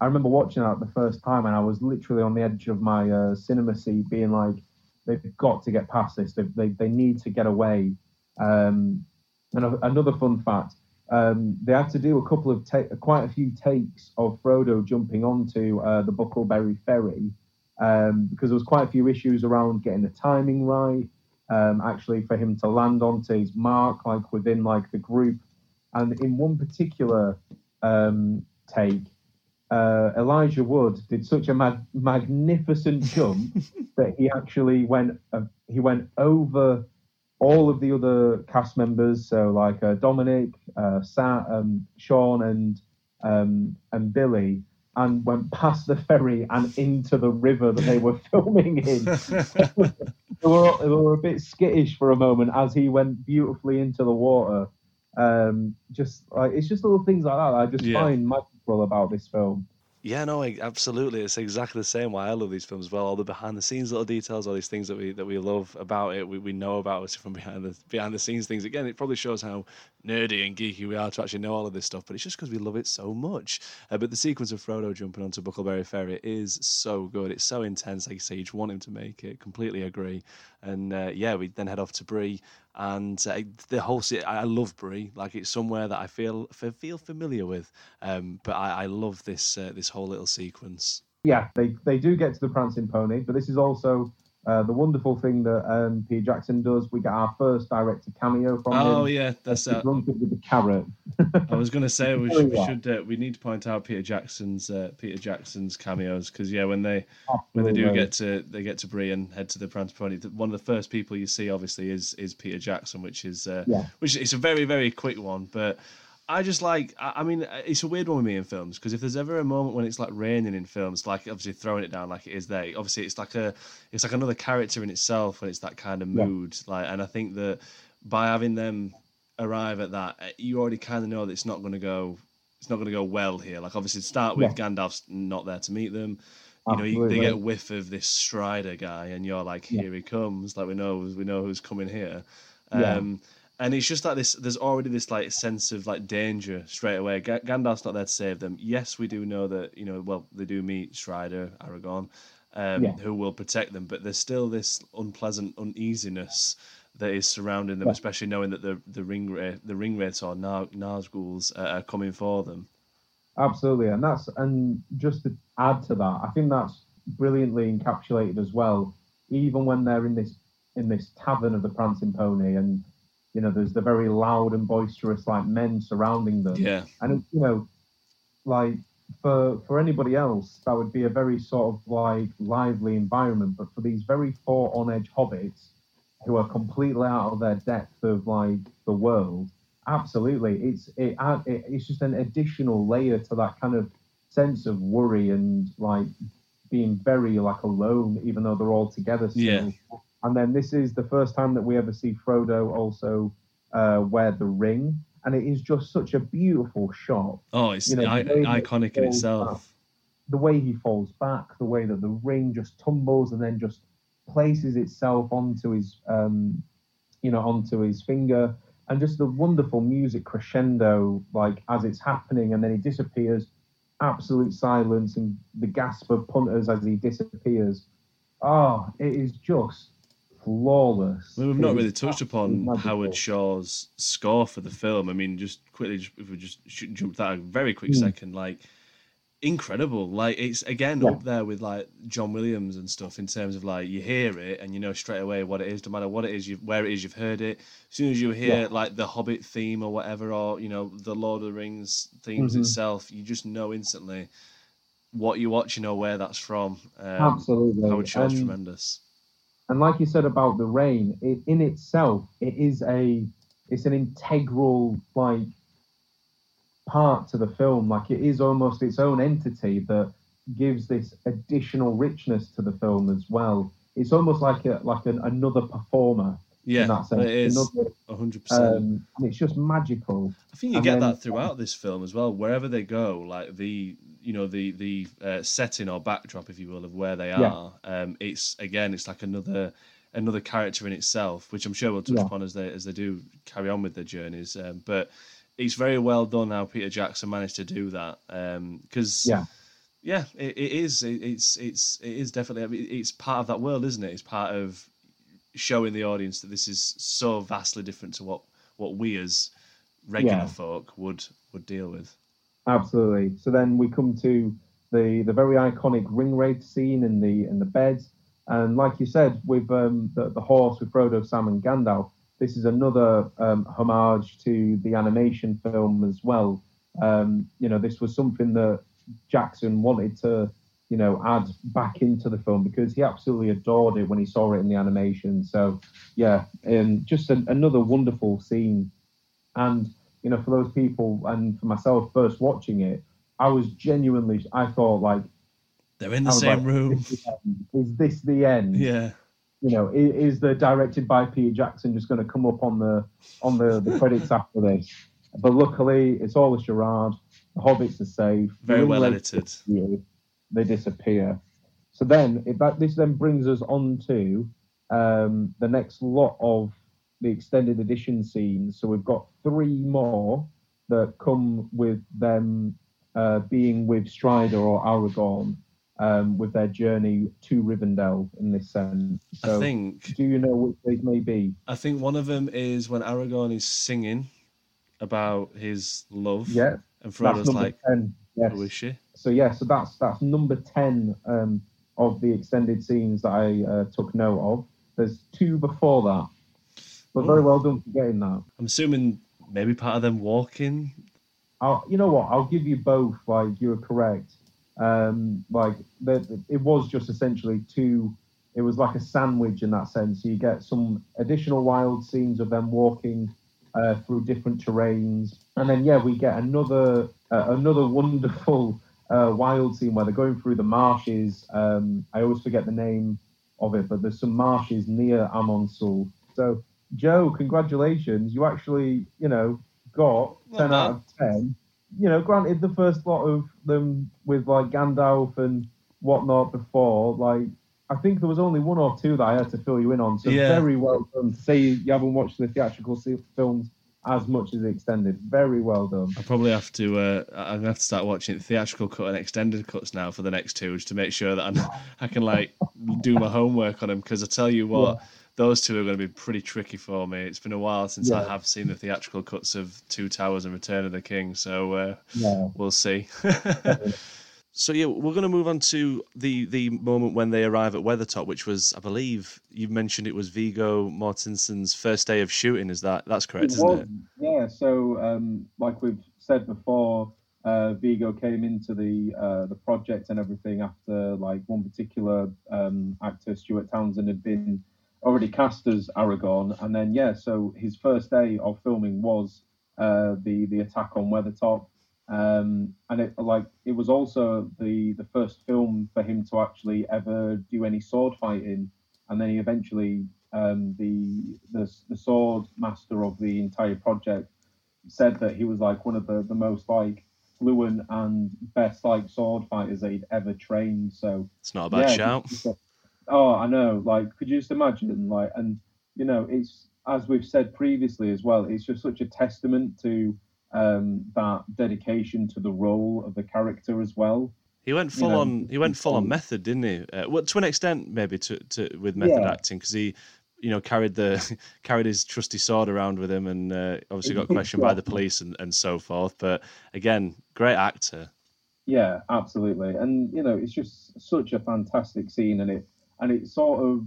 I remember watching that the first time and I was literally on the edge of my uh, cinema seat, being like, they've got to get past this. They they, they need to get away. Um, and another fun fact um, they had to do a couple of ta- quite a few takes of Frodo jumping onto uh, the Bucklebury Ferry um, because there was quite a few issues around getting the timing right. Um, actually, for him to land onto his mark, like within like the group, and in one particular um, take, uh, Elijah Wood did such a mag- magnificent jump that he actually went uh, he went over all of the other cast members, so like uh, Dominic, uh, Sat, um, Sean, and um, and Billy, and went past the ferry and into the river that they were filming in. they, were, they were a bit skittish for a moment as he went beautifully into the water. Um, just like it's just little things like that I just Yeah. find magical about this film. Yeah, no, absolutely. It's exactly the same why I love these films as well. All the behind the scenes little details, all these things that we that we love about it, we, we know about it from behind the behind the scenes things. Again, it probably shows how nerdy and geeky we are to actually know all of this stuff, but it's just because we love it so much. Uh, but the sequence of Frodo jumping onto Bucklebury Ferry is so good. It's so intense. Like you say, you just want him to make it. Completely agree. And uh, yeah, we then head off to Bree, and uh, the whole city. I love Bree. Like it's somewhere that I feel feel familiar with. Um, but I, I love this uh, this whole little sequence. Yeah, they they do get to the prancing pony, but this is also uh, the wonderful thing that um, Peter Jackson does, we get our first director cameo from oh, him. Oh yeah, that's runs it with the carrot. I was going to say we should, we, should uh, we need to point out Peter Jackson's uh, Peter Jackson's cameos because yeah, when they Absolutely. when they do get to they get to Bree and head to the Prance Pony, one of the first people you see obviously is is Peter Jackson, which is uh, yeah. which is a very very quick one, but I just like. I mean, it's a weird one with me in films because if there's ever a moment when it's like raining in films, like obviously throwing it down like it is there, obviously it's like a, it's like another character in itself when it's that kind of mood. Yeah. Like, and I think that by having them arrive at that, eh, you already kind of know that it's not going to go, it's not going to go well here. Like, obviously, start with yeah. Gandalf's not there to meet them. You know, you, they get a whiff of this Strider guy, and you're like, here yeah. he comes. Like we know, we know who's coming here. Um, and it's just like this. There's already this like sense of like danger straight away. G- Gandalf's not there to save them. Yes, we do know that you know. Well, they do meet Strider, Aragorn, um, yeah. who will protect them, but there's still this unpleasant uneasiness that is surrounding them, yeah. especially knowing that the the ring the ring wraiths or Nar- Nazguls are coming for them. Absolutely, and that's and just to add to that, I think that's brilliantly encapsulated as well. Even when they're in this in this tavern of the Prancing Pony and you know, there's the very loud and boisterous like men surrounding them. Yeah. And you know, like for for anybody else, that would be a very sort of like lively environment. But for these very four on edge hobbits who are completely out of their depth of like the world, absolutely, it's it, uh, it it's just an additional layer to that kind of sense of worry and like being very like alone, even though they're all together. Still. Yeah. And then this is the first time that we ever see Frodo also uh, wear the ring, and it is just such a beautiful shot. Oh, it's you know, I- iconic in itself. Back, the way he falls back, the way that the ring just tumbles and then just places itself onto his, um, you know, onto his finger, and just the wonderful music crescendo, like as it's happening, and then he disappears. Absolute silence and the gasp of punters as he disappears. Oh, it is just flawless. Well, we've not really touched upon Howard Shore's score for the film. I mean, just quickly, just, if we just jump that a very quick mm. second, like incredible. Like it's again yeah. up there with like John Williams and stuff in terms of like you hear it and you know straight away what it is, no matter what it is, you where it is, you've heard it. As soon as you hear yeah. like the Hobbit theme or whatever, or you know the Lord of the Rings themes mm-hmm. itself, you just know instantly what you're watching or where that's from. Um, Absolutely, Howard Shore's and, tremendous and like you said about the rain, it, in itself, it is a it's an integral like part to the film. Like it is almost its own entity that gives this additional richness to the film as well. It's almost like a like an, another performer. Yeah, that it is hundred um, percent. It's just magical. I think you and get then, that throughout this film as well. Wherever they go, like the you know the the uh, setting or backdrop, if you will, of where they are. Yeah. Um, it's again, it's like another another character in itself, which I'm sure we'll touch yeah. upon as they as they do carry on with their journeys. Um, but it's very well done how Peter Jackson managed to do that because. Um, yeah. Yeah, it, it is. It, it's it's it is definitely. I mean, it's part of that world, isn't it? It's part of showing the audience that this is so vastly different to what what we as regular yeah. folk would would deal with. Absolutely. So then we come to the the very iconic ring wraith scene in the in the beds, and like you said, with um, the, the horse with Frodo, Sam, and Gandalf, this is another um, homage to the animation film as well. Um, you know, this was something that Jackson wanted to, you know, add back into the film because he absolutely adored it when he saw it in the animation. So, yeah, um, just a, another wonderful scene. And you know, for those people and for myself first watching it, I was genuinely, I thought like, they're in the same like, room. Is, is this the end? Yeah. You know, is, is the directed by Peter Jackson just going to come up on the on the, the credits after this? But luckily, it's all a charade. The hobbits are safe. Very well edited. They disappear. So then, if that this then brings us on to um, the next lot of the extended edition scenes. So we've got three more that come with them uh, being with Strider or Aragorn um, with their journey to Rivendell in this sense. So I think. Do you know which these may be? I think one of them is when Aragorn is singing about his love. Yeah. And Frodo's like, 10. Yes. Who is she? So yeah, so that's that's number ten um, of the extended scenes that I uh, took note of. There's two before that, but very well done for getting that. I'm assuming maybe part of them walking. I'll, you know what? I'll give you both. Like you're correct. Um, like the, it was just essentially two. It was like a sandwich in that sense. So you get some additional wild scenes of them walking uh, through different terrains, and then yeah, we get another uh, another wonderful uh, wild scene where they're going through the marshes. Um, I always forget the name of it, but there's some marshes near Amon Sûl. So Joe, congratulations! You actually, you know, got ten out of ten. You know, granted the first lot of them with like Gandalf and whatnot before, like I think there was only one or two that I had to fill you in on. So yeah. very well done. To say you haven't watched the theatrical films as much as the extended. Very well done. I probably have to. Uh, I'm gonna have to start watching theatrical cut and extended cuts now for the next two, just to make sure that I'm, I can like do my homework on them. Because I tell you what, yeah. those two are going to be pretty tricky for me. It's been a while since yeah. I have seen the theatrical cuts of Two Towers and Return of the King, so uh, yeah. we'll see. so yeah, we're going to move on to the the moment when they arrive at Weathertop, which was, I believe, you mentioned it was Viggo Mortensen's first day of shooting. Is that that's correct, it was, it? Yeah. So, um, like we've said before, uh, Viggo came into the uh, the project and everything after like one particular um, actor, Stuart Townsend, had been already cast as Aragorn, and then yeah, so his first day of filming was uh, the the attack on Weathertop. Um, and it like it was also the the first film for him to actually ever do any sword fighting, and then he eventually um, the, the the sword master of the entire project said that he was like one of the the most like fluent and best like sword fighters that he'd ever trained. So it's not a bad yeah, shout. oh, I know. Like, could you just imagine? Like, and you know, it's as we've said previously as well. It's just such a testament to um, that dedication to the role of the character as well. He went full you know, on. He went full on method, didn't he? Uh, well, to an extent, maybe to, to with method yeah. acting, because he, you know, carried the carried his trusty sword around with him, and uh, obviously got questioned by the police and, and so forth. But again, great actor. Yeah, absolutely, and you know, it's just such a fantastic scene, and it and it sort of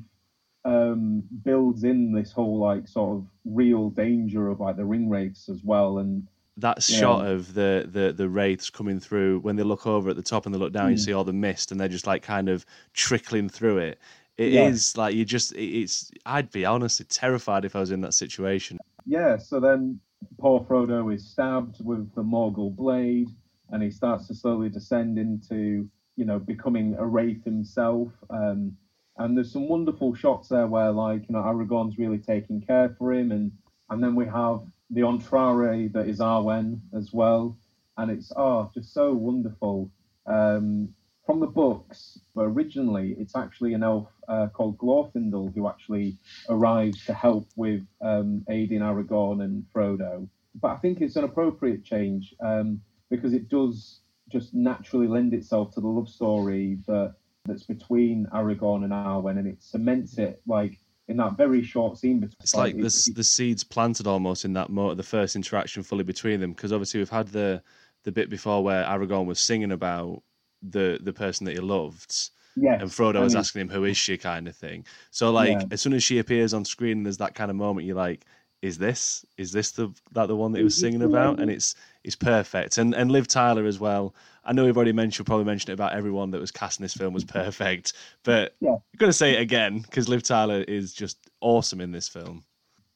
um, builds in this whole like sort of real danger of like the ring wraiths as well, and that yeah. shot of the, the the wraiths coming through when they look over at the top and they look down, mm. you see all the mist, and they're just like kind of trickling through it. It yeah. is like you just it's. I'd be honestly terrified if I was in that situation. Yeah. So then poor Frodo is stabbed with the Morgul blade, and he starts to slowly descend into you know becoming a wraith himself. Um, and there's some wonderful shots there where like you know Aragorn's really taking care for him, and and then we have the entrare that is Arwen as well, and it's oh just so wonderful. Um, from the books, but originally it's actually an elf uh, called Glorfindel who actually arrives to help with um, aiding Aragorn and Frodo. But I think it's an appropriate change um, because it does just naturally lend itself to the love story that that's between Aragorn and Arwen, and it cements it like in that very short scene. Between, it's like, the the seeds planted almost in that mo- the first interaction fully between them because obviously we've had the the bit before where Aragorn was singing about the the person that he loved. Yes, and Frodo I mean, was asking him who is she kind of thing. So like yeah. as soon as she appears on screen, there's that kind of moment you're like, is this is this the that the one that he was singing about? And it's it's perfect. And and Liv Tyler as well. I know we've already mentioned, probably mentioned it about everyone that was cast in this film was mm-hmm. perfect, but yeah. I'm going to say it again because Liv Tyler is just awesome in this film.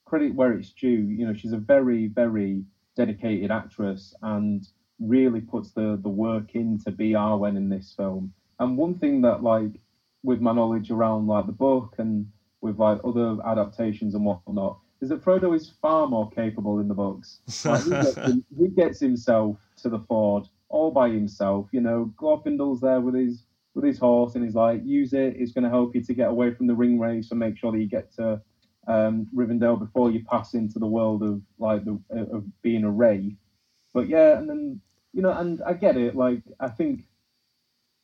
Credit where it's due. You know, she's a very, very dedicated actress and really puts the, the work in to be Arwen in this film. And one thing that, like, with my knowledge around like the book and with like other adaptations and whatnot, is that Frodo is far more capable in the books. Like, he, gets, he, gets, himself to the ford all by himself. You know, Glorfindel's there with his with his horse, and he's like, use it. It's going to help you to get away from the ring wraiths and make sure that you get to um, Rivendell before you pass into the world of like the of being a wraith. But yeah, and then you know, and I get it. Like I think,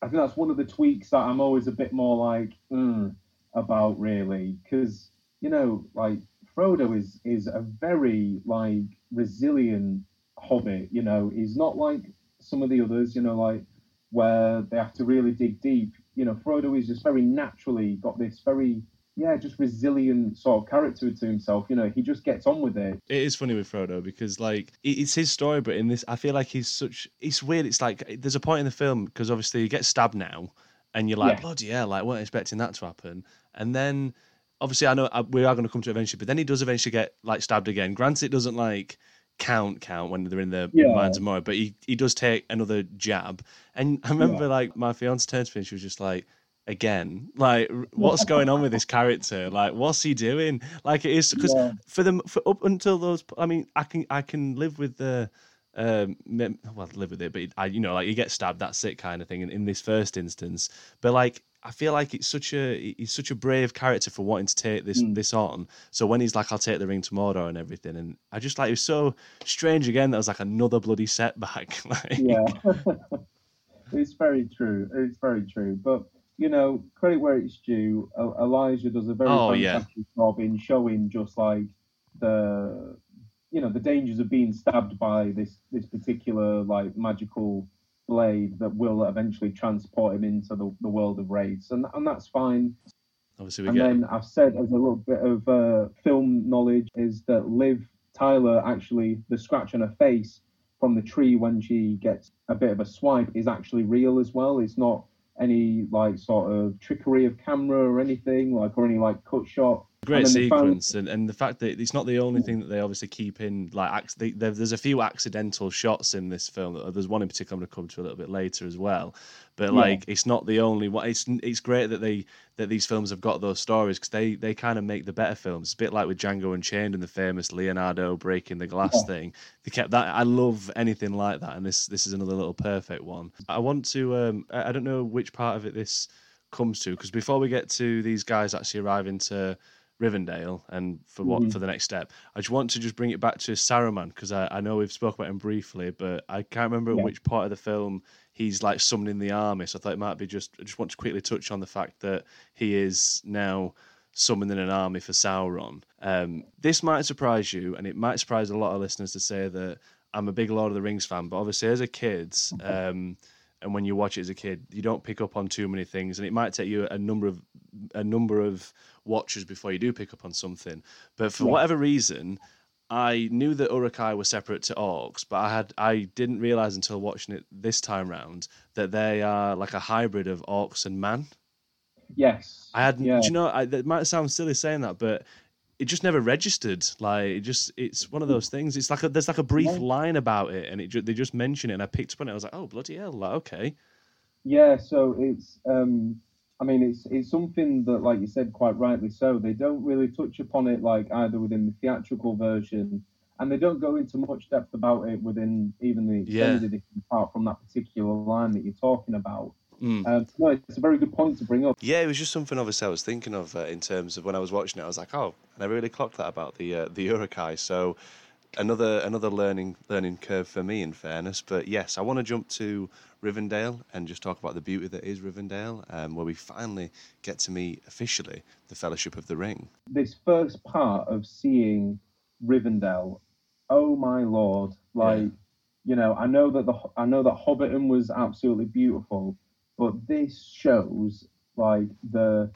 I think that's one of the tweaks that I'm always a bit more like mm, about, really, because you know, like Frodo is is a very like resilient hobbit. You know, he's not like some of the others. You know, like where they have to really dig deep. You know, Frodo is just very naturally got this very yeah, just resilient sort of character to himself. You know, he just gets on with it. It is funny with Frodo because like it's his story, but in this, I feel like he's such. It's weird. It's like there's a point in the film because obviously he gets stabbed now, and you're like, yeah. bloody hell, like weren't expecting that to happen, and then. Obviously, I know uh, we are going to come to it eventually, but then he does eventually get like stabbed again. Granted, it doesn't like count count when they're in the yeah. Mines of Moria, but he, he does take another jab. And I remember yeah. like my fiance turned to me and she was just like, again. Like, what's going on with this character? Like, what's he doing? Like, it is because yeah. for them for up until those. I mean, I can I can live with the. Um, well, live with it, but I, you know, like you get stabbed, that's it, kind of thing. In, in this first instance, but like I feel like it's such a he's such a brave character for wanting to take this mm. this on. So when he's like, "I'll take the ring tomorrow" and everything, and I just like it was so strange again. That was like another bloody setback. like... Yeah, it's very true. It's very true. But you know, credit where it's due. Elijah does a very oh, fantastic yeah. job in showing just like the, you know, the dangers of being stabbed by this this particular like magical blade that will eventually transport him into the, the world of wraiths, and and that's fine. Obviously, we and get... then I've said as a little bit of uh, film knowledge is that Liv Tyler actually the scratch on her face from the tree when she gets a bit of a swipe is actually real as well. It's not any like sort of trickery of camera or anything like or any like cut shot great and sequence found... and, and the fact that it's not the only thing that they obviously keep in like they, there's a few accidental shots in this film there's one in particular i'm going to come to a little bit later as well but yeah. like it's not the only one it's it's great that they that these films have got those stories because they they kind of make the better films it's a bit like with django unchained and the famous leonardo breaking the glass yeah. thing they kept that i love anything like that and this this is another little perfect one i want to um i don't know which part of it this comes to because before we get to these guys actually arriving to Rivendell and for what mm-hmm. for the next step. I just want to just bring it back to Saruman because I, I know we've spoke about him briefly, but I can't remember yeah. which part of the film he's like summoning the army. So I thought it might be just I just want to quickly touch on the fact that he is now summoning an army for Sauron. Um, this might surprise you, and it might surprise a lot of listeners to say that I'm a big Lord of the Rings fan, but obviously as a kid. Um, and when you watch it as a kid, you don't pick up on too many things, and it might take you a number of a number of watches before you do pick up on something. But for yeah. whatever reason, I knew that Uruk-hai were separate to orcs, but I had I didn't realize until watching it this time round that they are like a hybrid of orcs and man. Yes. I had. Yeah. Do you know? I, it might sound silly saying that, but it just never registered. Like it just, it's one of those things. It's like a, there's like a brief yeah. line about it, and it they just mention it, and I picked up on it. I was like, oh bloody hell! Like okay. Yeah. So it's um I mean, it's it's something that, like you said, quite rightly so, they don't really touch upon it like either within the theatrical version, and they don't go into much depth about it within even the extended yeah. edition, apart from that particular line that you're talking about. Mm. Um, no, it's a very good point to bring up. Yeah, it was just something obviously I was thinking of uh, in terms of when I was watching it. I was like, oh, and I really clocked that about the uh, the Uruk-hai. So another another learning learning curve for me, in fairness. But yes, I want to jump to Rivendell and just talk about the beauty that is Rivendell, um, where we finally get to meet officially the Fellowship of the Ring. This first part of seeing Rivendell, oh my lord! Like, yeah. you know, I know that the I know that Hobbiton was absolutely beautiful, but this shows like the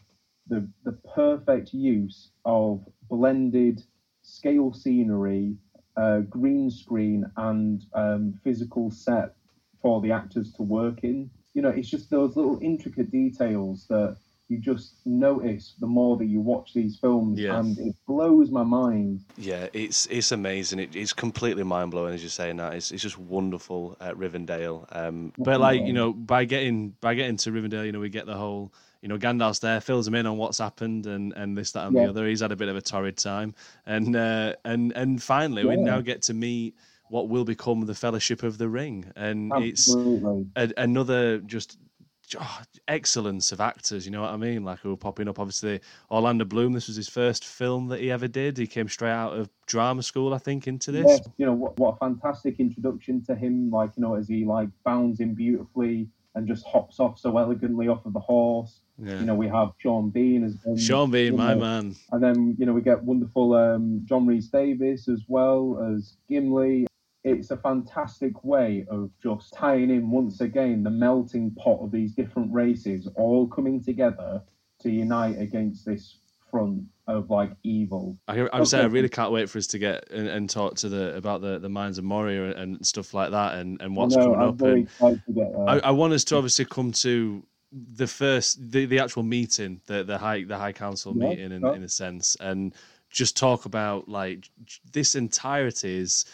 the the perfect use of blended scale scenery, uh, green screen, and um, physical set for the actors to work in. You know, it's just those little intricate details that you just notice the more that you watch these films, yeah. and it blows my mind. Yeah, it's it's amazing. It, it's completely mind blowing as you're saying that. It's it's just wonderful at Rivendell. Um, but like you know, by getting by getting to Rivendell, you know, we get the whole. You know, Gandalf's there, fills him in on what's happened, and, and this, that, and yeah. the other. He's had a bit of a torrid time, and uh, and and finally, yeah. we now get to meet what will become the Fellowship of the Ring, and Absolutely. it's a, another just oh, excellence of actors. You know what I mean? Like who were popping up. Obviously, Orlando Bloom. This was his first film that he ever did. He came straight out of drama school, I think, into this. Yes, you know what? What a fantastic introduction to him. Like you know, as he like bounds in beautifully and just hops off so elegantly off of the horse. Yeah. You know, we have Sean Bean as well. Sean Bean, my man. And then you know we get wonderful um, John Rhys-Davies as well as Gimli it's a fantastic way of just tying in once again the melting pot of these different races all coming together to unite against this front of like evil. I, I'm saying I really can't wait for us to get and, and, talk to the about the, the Mines of Moria and stuff like that and, and what's coming I'm up. and I, I want us to obviously come to the first the, the actual meeting, the the high the high council yeah, meeting in, in a sense, and just talk about like this entirety is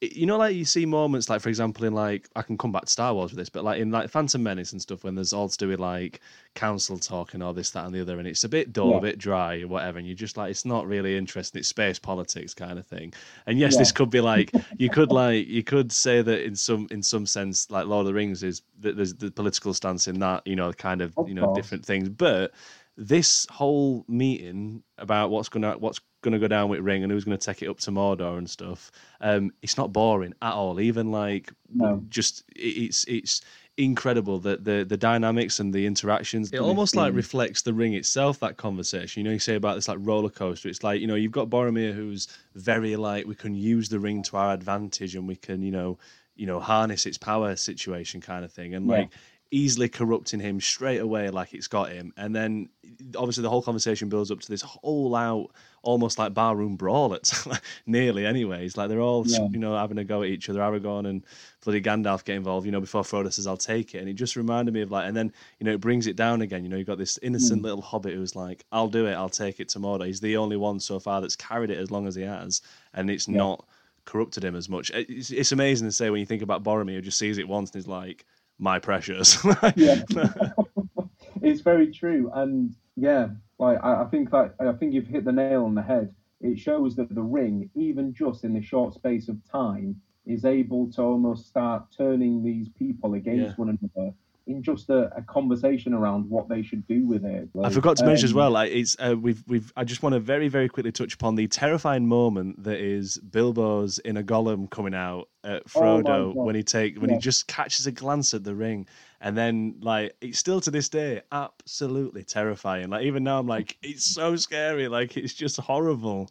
you know, like you see moments, like for example, in like I can come back to Star Wars with this, but like in like Phantom Menace and stuff, when there's all to do with like council talk and all this, that, and the other, and it's a bit dull, yeah. a bit dry, or whatever, and you're just like, it's not really interesting. It's space politics kind of thing. And yes, yeah. this could be like you could like you could say that in some in some sense, like Lord of the Rings is that there's the political stance in that, you know, kind of, of you know course. different things, but this whole meeting about what's gonna what's going to go down with Ring and who's going to take it up to Mordor and stuff. Um, it's not boring at all. Even like no. just it's it's incredible that the the dynamics and the interactions. It almost like reflects the Ring itself. That conversation, you know, you say about this like roller coaster. It's like you know you've got Boromir who's very like we can use the Ring to our advantage and we can you know you know harness its power situation kind of thing and yeah. Easily corrupting him straight away like it's got him and then obviously the whole conversation builds up to this whole out almost like barroom brawl it's nearly anyways like they're all yeah. you know having a go at each other aragorn and bloody gandalf get involved you know before frodo says i'll take it and it just reminded me of like and then you know it brings it down again you know you've got this innocent mm. little hobbit who's like i'll do it i'll take it to mordor he's the only one so far that's carried it as long as he has and it's yeah. not corrupted him as much it's, it's amazing to say when you think about boromir who just sees it once and is like my precious. yeah, it's very true, and yeah, like I, I think that I think you've hit the nail on the head. It shows that the ring, even just in the short space of time, is able to almost start turning these people against yeah. one another in just a, a, conversation around what they should do with it. Like, I forgot to mention um, as well. Like it's uh, we've we've. I just want to very very quickly touch upon the terrifying moment that is Bilbo's in a Gollum coming out at oh Frodo oh when he take when yeah. he just catches a glance at the ring, and then like it's still to this day absolutely terrifying. Like even now I'm like it's so scary. Like it's just horrible.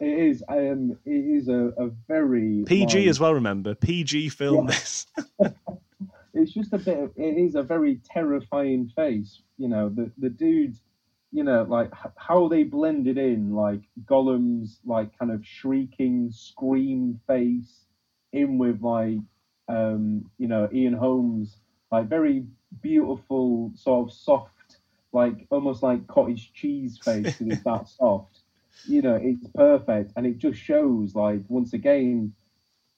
It is. Um, it is a, a very PG like... as well. Remember, PG film yeah. this. it's just a bit of, it is a very terrifying face you know the the dude you know like how they blended in like gollum's like kind of shrieking scream face in with like um you know ian holm's like very beautiful sort of soft like almost like cottage cheese face it's that soft. You know it's perfect and it just shows like once again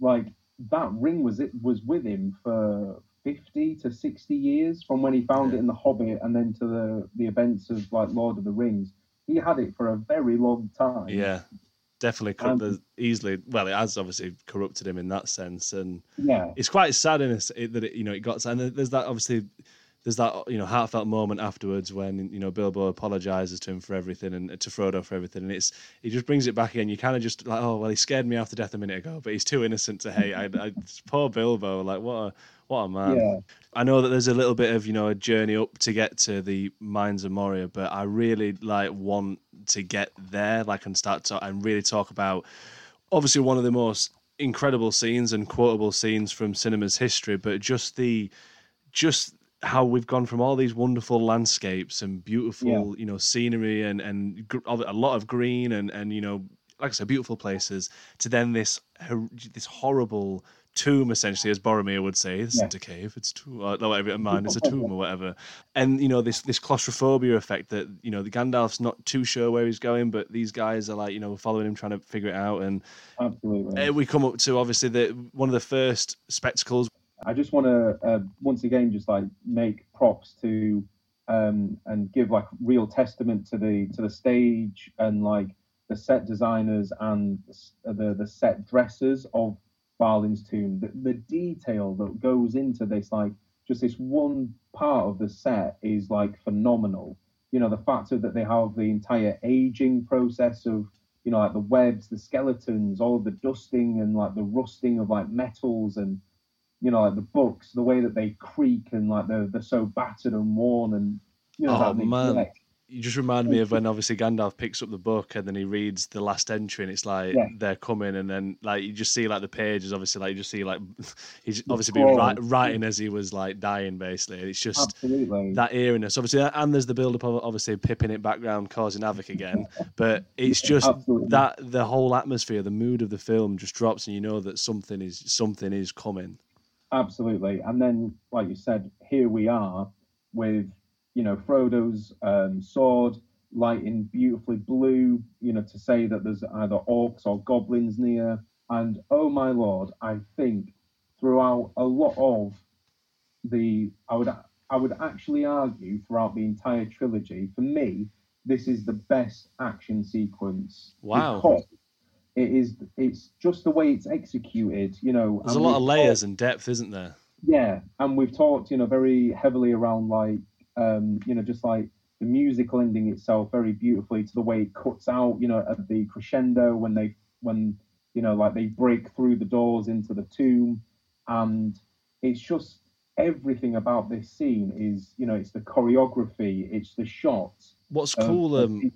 like that ring was it was with him for 50 to 60 years from when he found yeah. it in The Hobbit and then to the, the events of like Lord of the Rings. He had it for a very long time. Yeah, definitely um, easily. Well, it has obviously corrupted him in that sense, and yeah, it's quite sad in it that it, you know it got. And there's that obviously there's that you know heartfelt moment afterwards when you know Bilbo apologizes to him for everything and to Frodo for everything, and it's he just brings it back again. You kind of just like, oh well, he scared me after death a minute ago, but he's too innocent to hate. I, I, poor Bilbo, like what a what a man. Yeah. I know that there's a little bit of you know a journey up to get to the mines of Moria, but I really like want to get there, like and start to and really talk about obviously one of the most incredible scenes and quotable scenes from cinema's history, but just the just how we've gone from all these wonderful landscapes and beautiful, yeah. you know, scenery and and a lot of green and and you know, like I said, beautiful places, to then this this horrible tomb essentially, as Boromir would say. This yeah. isn't a cave; it's tomb. Or, uh, no, whatever. Mine is a tomb or whatever. And you know this this claustrophobia effect that you know the Gandalf's not too sure where he's going, but these guys are like you know following him, trying to figure it out. And absolutely, eh, we come up to obviously the one of the first spectacles I just want to uh, once again just like make props to um, and give like real testament to the to the stage and like the set designers and the the set dressers of Balin's tomb. The, the detail that goes into this, like just this one part of the set, is like phenomenal. You know, the fact that they have the entire aging process of, you know, like the webs, the skeletons, all the dusting and like the rusting of like metals and, you know, like the books, the way that they creak and like they're, they're so battered and worn and, you know, oh, man. you just remind me of when obviously Gandalf picks up the book and then he reads the last entry and it's like yeah. they're coming and then like you just see like the pages obviously like you just see like he's obviously been writing as he was like dying basically. It's just Absolutely. that eeriness. Obviously and there's the build up of obviously Pippin it background causing havoc again but it's just Absolutely. that the whole atmosphere the mood of the film just drops and you know that something is something is coming Absolutely and then like you said here we are with you know, Frodo's um, sword lighting beautifully blue, you know, to say that there's either orcs or goblins near. And oh my lord, I think throughout a lot of the, I would, I would actually argue throughout the entire trilogy, for me, this is the best action sequence. Wow. It is. It's just the way it's executed. You know, there's a lot of layers and depth, isn't there? Yeah, and we've talked, you know, very heavily around like um, you know, just like the musical ending itself very beautifully to the way it cuts out, you know, at the crescendo when they when you know like they break through the doors into the tomb, and it's just everything about this scene is you know it's the choreography, it's the shots. What's cool um,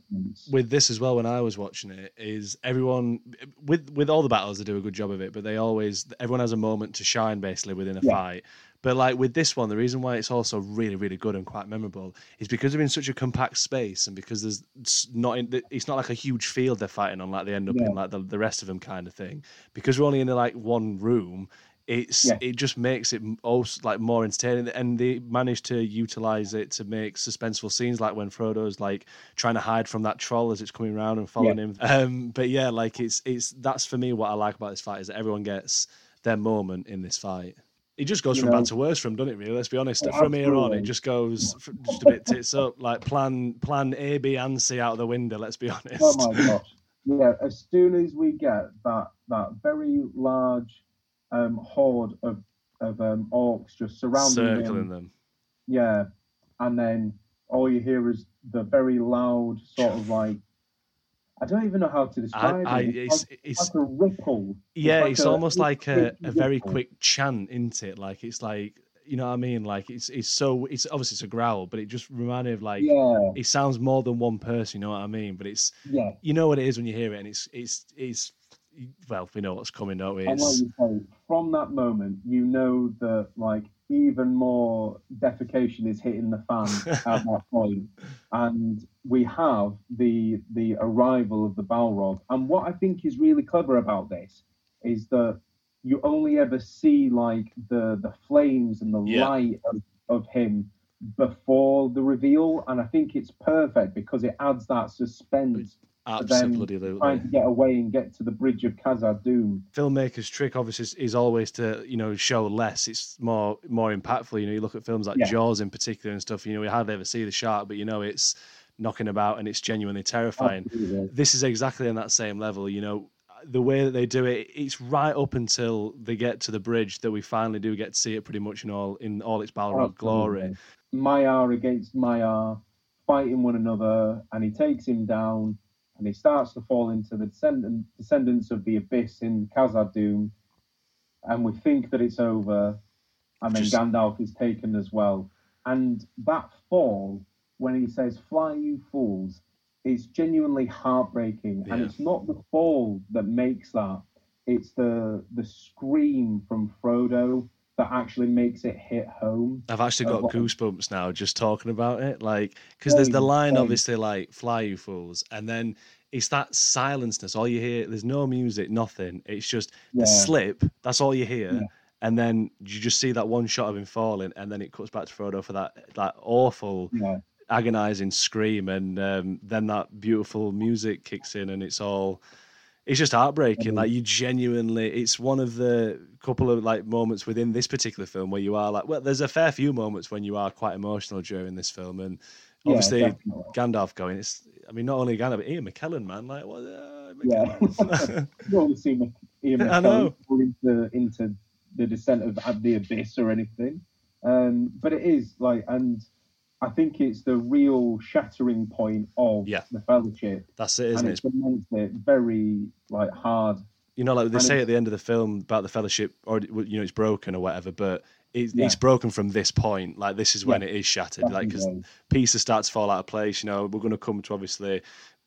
with this as well when I was watching it is everyone with with all the battles they do a good job of it, but they always everyone has a moment to shine basically within a yeah. fight. But like with this one, the reason why it's also really, really good and quite memorable is because they're in such a compact space and because there's not in, it's not like a huge field they're fighting on like they end up yeah. in like the, the rest of them kind of thing. Because we're only in like one room, it's yeah. it just makes it also like more entertaining and they managed to utilize it to make suspenseful scenes like when frodo's like trying to hide from that troll as it's coming around and following yeah. him um but yeah like it's it's that's for me what i like about this fight is that everyone gets their moment in this fight it just goes you from know, bad to worse from, doesn't it? Really, let's be honest. from absolutely. here on, it just goes just a bit tits up. Like plan, plan A, B, and C out of the window. Let's be honest. Oh my gosh! Yeah, as soon as we get that that very large um, horde of of um, orcs just surrounding circling him, them. Yeah, and then all you hear is the very loud sort of like I don't even know how to describe I, I, it. It's, it's, it's, like a ripple. Yeah, it's, like it's a, almost like a, a very quick chant, isn't it? Like it's like you know what I mean? Like it's it's so it's obviously it's a growl, but it just reminded me of like yeah. it sounds more than one person. You know what I mean? But it's yeah, you know what it is when you hear it, and it's it's it's well, we know what's coming, don't we? It's... And like you say, from that moment, you know that like even more defecation is hitting the fan at that point, and we have the the arrival of the Balrog. And what I think is really clever about this is that you only ever see like the the flames and the yeah. light of, of him before the reveal, and I think it's perfect because it adds that suspense Absolutely. Trying to get away and get to the bridge of Khazad-dûm. Filmmakers' trick, obviously, is, is, always to you know show less. It's more more impactful. You know, you look at films like yeah. Jaws in particular and stuff. You know, we hardly ever see the shark, but you know it's knocking about and it's genuinely terrifying. Absolutely. This is exactly on that same level. You know, the way that they do it, it's right up until they get to the bridge that we finally do get to see it pretty much in all in all its Balrog glory. Maiar against Maiar, fighting one another, and he takes him down and he starts to fall into the descendant, descendants of the abyss in Khazad-dûm, and we think that it's over, and then Just... Gandalf is taken as well. And that fall, when he says, Fly, you fools, is genuinely heartbreaking. Yeah. And it's not the fall that makes that, it's the the scream from Frodo that actually makes it hit home. I've actually got goosebumps now just talking about it. Like, because there's the line, obviously, like "Fly, you fools," and then it's that silenceness. All you hear, there's no music, nothing. It's just yeah. the slip. That's all you hear. Yeah. And then you just see that one shot of him falling, and then it cuts back to Frodo for that that awful, yeah. agonizing scream, and um, then that beautiful music kicks in, and it's all it's just heartbreaking. Mm-hmm. Like you genuinely, it's one of the couple of like moments within this particular film where you are like, well, there's a fair few moments when you are quite emotional during this film, and obviously Gandalf going. It's, I mean, not only Gandalf, but Ian McKellen, man. Like, what? Uh, yeah, you always see Ian McKellen into into the descent of the abyss or anything. Um, but it is like, and I think it's the real shattering point of yeah. the fellowship. That's it, isn't and it? It makes it very like hard. You know, like they say at the end of the film about the fellowship, or you know, it's broken or whatever, but it's, yeah. it's broken from this point. Like this is when yeah. it is shattered. Definitely. Like because pieces start to fall out of place. You know, we're going to come to obviously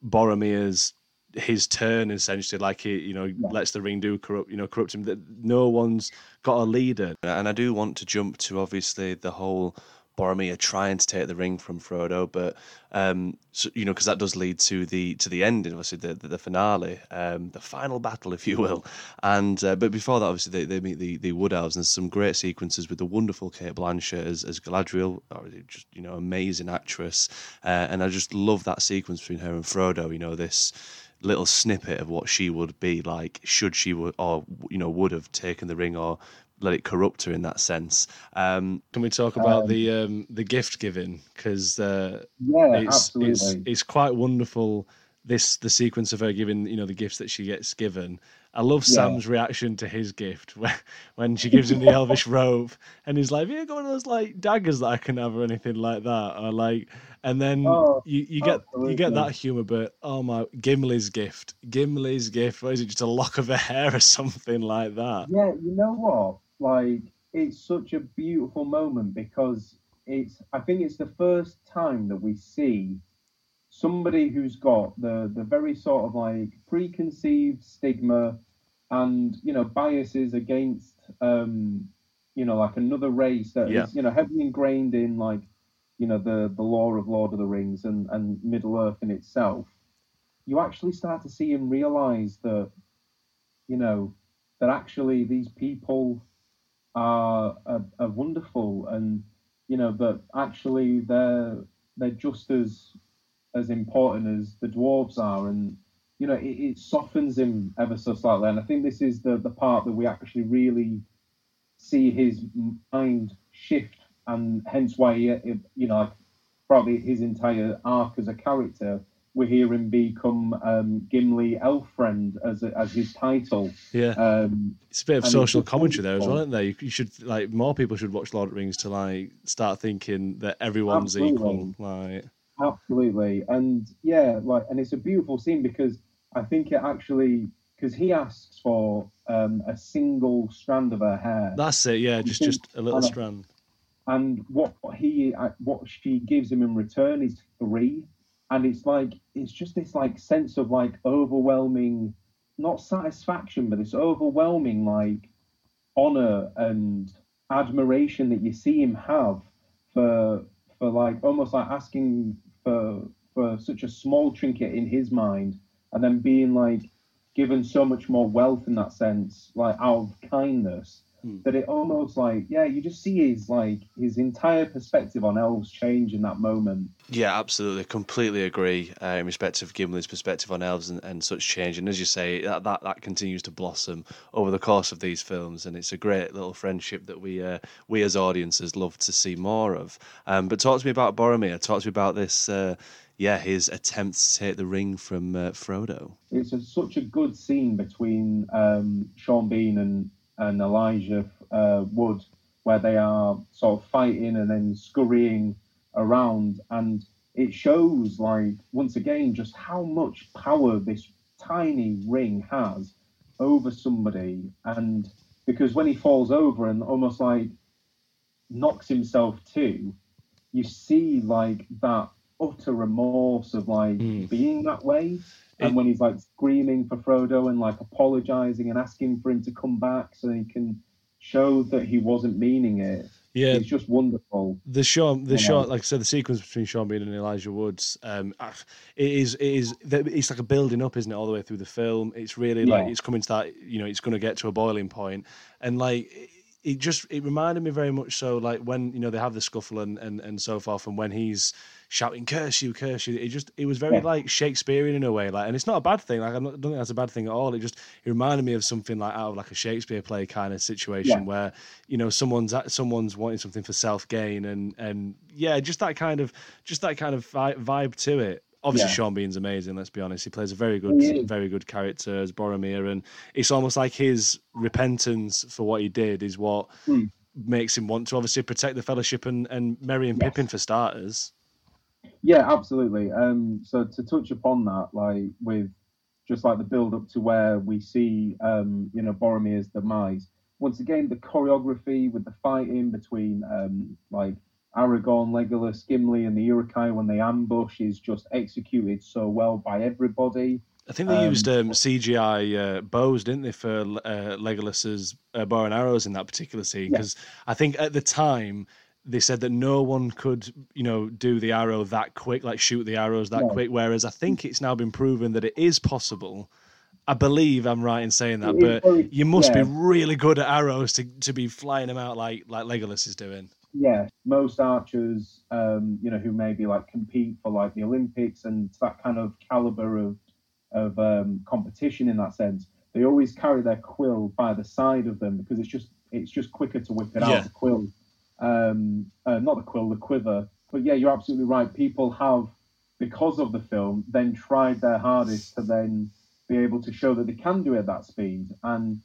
Boromir's his turn essentially like he you know yeah. lets the ring do corrupt you know corrupt him that no one's got a leader and i do want to jump to obviously the whole Boromir trying to take the ring from Frodo, but um, so, you know, because that does lead to the to the ending, obviously the the, the finale, um, the final battle, if you will. And uh, but before that, obviously they, they meet the, the Wood Elves, and there's some great sequences with the wonderful Cate Blanchett as as Galadriel, just you know, amazing actress, uh, and I just love that sequence between her and Frodo. You know, this little snippet of what she would be like should she would or you know would have taken the ring or let it corrupt her in that sense. Um, can we talk about um, the um, the gift giving? Because uh, yeah, it's, absolutely. it's it's quite wonderful. This the sequence of her giving you know the gifts that she gets given. I love yeah. Sam's reaction to his gift when, when she gives him the elvish robe, and he's like, "Have you got one of those like daggers that I can have or anything like that?" Or like, and then oh, you, you get absolutely. you get that humor, but oh my, Gimli's gift, Gimli's gift. What is it? Just a lock of her hair or something like that? Yeah, you know what? Like it's such a beautiful moment because it's I think it's the first time that we see somebody who's got the the very sort of like preconceived stigma and you know biases against um you know like another race that yeah. is you know heavily ingrained in like you know the the lore of Lord of the Rings and and Middle Earth in itself you actually start to see him realize that you know that actually these people are, are, are wonderful, and you know, but actually they're they're just as as important as the dwarves are, and you know, it, it, softens him ever so slightly. And I think this is the the part that we actually really see his mind shift, and hence why he, you know, probably his entire arc as a character we hear him become um, Gimli elf friend as a, as his title. Yeah, um, it's a bit of social commentary there as well, isn't there? You, you, should like more people should watch Lord of the Rings to like start thinking that everyone's Absolutely. equal. Like Absolutely, and yeah, like, and it's a beautiful scene because I think it actually because he asks for um, a single strand of her hair. That's it. Yeah, just just a little strand. And what he uh, what she gives him in return is three and it's like it's just this like sense of like overwhelming not satisfaction but this overwhelming like honor and admiration that you see him have for for like almost like asking for for such a small trinket in his mind and then being like given so much more wealth in that sense like out of kindness mm. that it almost like yeah you just see his like his entire perspective on elves change in that moment. Yeah absolutely. Completely agree uh, in respect of gimli's perspective on elves and, and such change. And as you say that, that that continues to blossom over the course of these films. And it's a great little friendship that we uh, we as audiences love to see more of. Um, but talk to me about boromir. Talk to me about this uh, yeah, his attempt to take the ring from uh, Frodo. It's a, such a good scene between um, Sean Bean and and Elijah uh, Wood, where they are sort of fighting and then scurrying around, and it shows like once again just how much power this tiny ring has over somebody, and because when he falls over and almost like knocks himself to, you see like that utter remorse of like mm. being that way and when he's like screaming for Frodo and like apologizing and asking for him to come back so he can show that he wasn't meaning it. Yeah, it's just wonderful. The shot, the shot, like I said, the sequence between Sean Bean and Elijah Woods, um, ah, it is, it is, it's like a building up, isn't it, all the way through the film? It's really yeah. like it's coming to that, you know, it's going to get to a boiling point, and like it just it reminded me very much so like when you know they have the scuffle and and, and so forth and when he's shouting curse you curse you it just it was very yeah. like shakespearean in a way like and it's not a bad thing like i don't think that's a bad thing at all it just it reminded me of something like out of like a shakespeare play kind of situation yeah. where you know someone's at, someone's wanting something for self gain and and yeah just that kind of just that kind of vibe to it obviously yeah. Sean Bean's amazing. Let's be honest; he plays a very good, very good character as Boromir, and it's almost like his repentance for what he did is what mm. makes him want to obviously protect the Fellowship and and Merry and yes. Pippin for starters. Yeah, absolutely. Um, so to touch upon that, like with just like the build up to where we see, um, you know, Boromir's demise. Once again, the choreography with the fighting between um, like Aragorn, Legolas, Gimli, and the Uruk-hai when they ambush is just executed so well by everybody. I think they um, used um, CGI uh, bows, didn't they, for uh, Legolas's uh, bow and arrows in that particular scene? Because yeah. I think at the time they said that no one could, you know, do the arrow that quick, like shoot the arrows that quick. Whereas I think it's now been proven that it is possible. I believe I'm right in saying that, but you must yeah. be really good at arrows to, to be flying them out like like Legolas is doing. Yeah, most archers, um, you know, who maybe like compete for like the Olympics and that kind of caliber of of um, competition in that sense, they always carry their quill by the side of them because it's just it's just quicker to whip it yeah. out the quill um, uh, not the quill, the quiver. But yeah, you're absolutely right. People have, because of the film, then tried their hardest to then be able to show that they can do it at that speed. And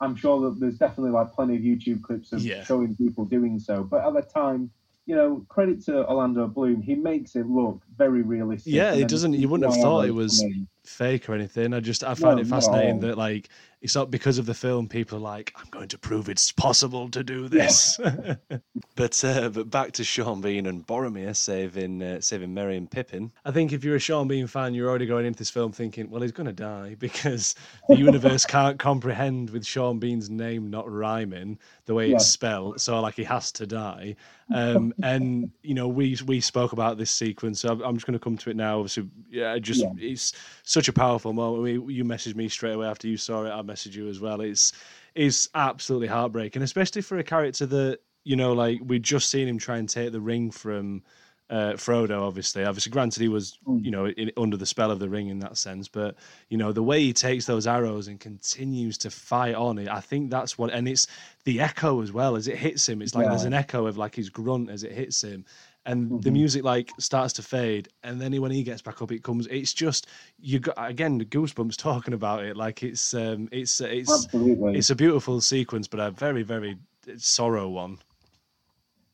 I'm sure that there's definitely like plenty of YouTube clips of yeah. showing people doing so. But at the time, you know, credit to Orlando Bloom, he makes it look very realistic. Yeah, it doesn't. You wouldn't have thought it was fake or anything. I just I find no, it fascinating that like it's not because of the film people are like i'm going to prove it's possible to do this yeah. but uh, but back to sean bean and boromir saving uh, saving merry and pippin i think if you're a sean bean fan you're already going into this film thinking well he's going to die because the universe can't comprehend with sean bean's name not rhyming the way yeah. it's spelled so like he has to die um, and you know we we spoke about this sequence so i'm just going to come to it now obviously yeah just yeah. it's such a powerful moment we, you messaged me straight away after you saw it i message you as well. It's it's absolutely heartbreaking, especially for a character that you know, like we'd just seen him try and take the ring from uh, Frodo. Obviously, obviously, granted he was hmm. you know in, under the spell of the ring in that sense, but you know the way he takes those arrows and continues to fight on it. I think that's what, and it's the echo as well as it hits him. It's like yeah. there's an echo of like his grunt as it hits him, and mm-hmm. the music like starts to fade and then when he gets back up it comes it's just you got again the goosebumps talking about it like it's um it's it's Absolutely. it's a beautiful sequence but a very very sorrow one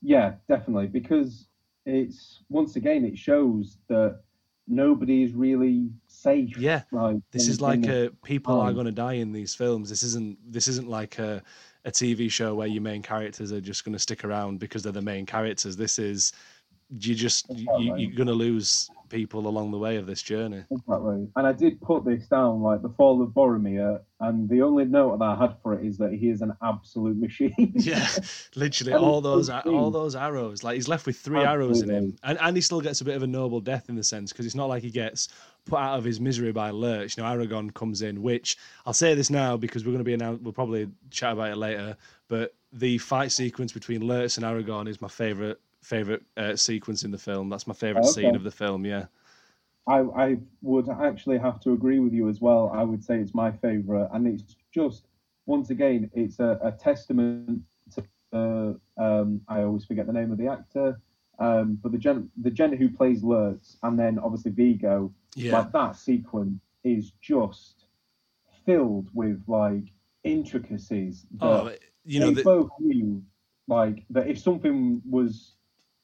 yeah definitely because it's once again it shows that nobody is really safe yeah like, this in, is like a people time. are going to die in these films this isn't this isn't like a a TV show where your main characters are just going to stick around because they're the main characters. This is you just you, you're going to lose people along the way of this journey. Exactly. And I did put this down, like the fall of Boromir, and the only note that I had for it is that he is an absolute machine. yeah, literally all those all those arrows. Like he's left with three Absolutely. arrows in him, and and he still gets a bit of a noble death in the sense because it's not like he gets put out of his misery by Lurtz. You know, Aragorn comes in, which I'll say this now because we're going to be announced. We'll probably chat about it later, but the fight sequence between Lurtz and Aragorn is my favorite favorite uh, sequence in the film. That's my favorite okay. scene of the film. Yeah. I, I would actually have to agree with you as well. I would say it's my favorite, and it's just once again, it's a, a testament to. Uh, um, I always forget the name of the actor, um, but the gen the gen who plays Lurtz, and then obviously Viggo. Yeah. Like that sequence is just filled with like intricacies. That oh, you know, they the... both knew like that if something was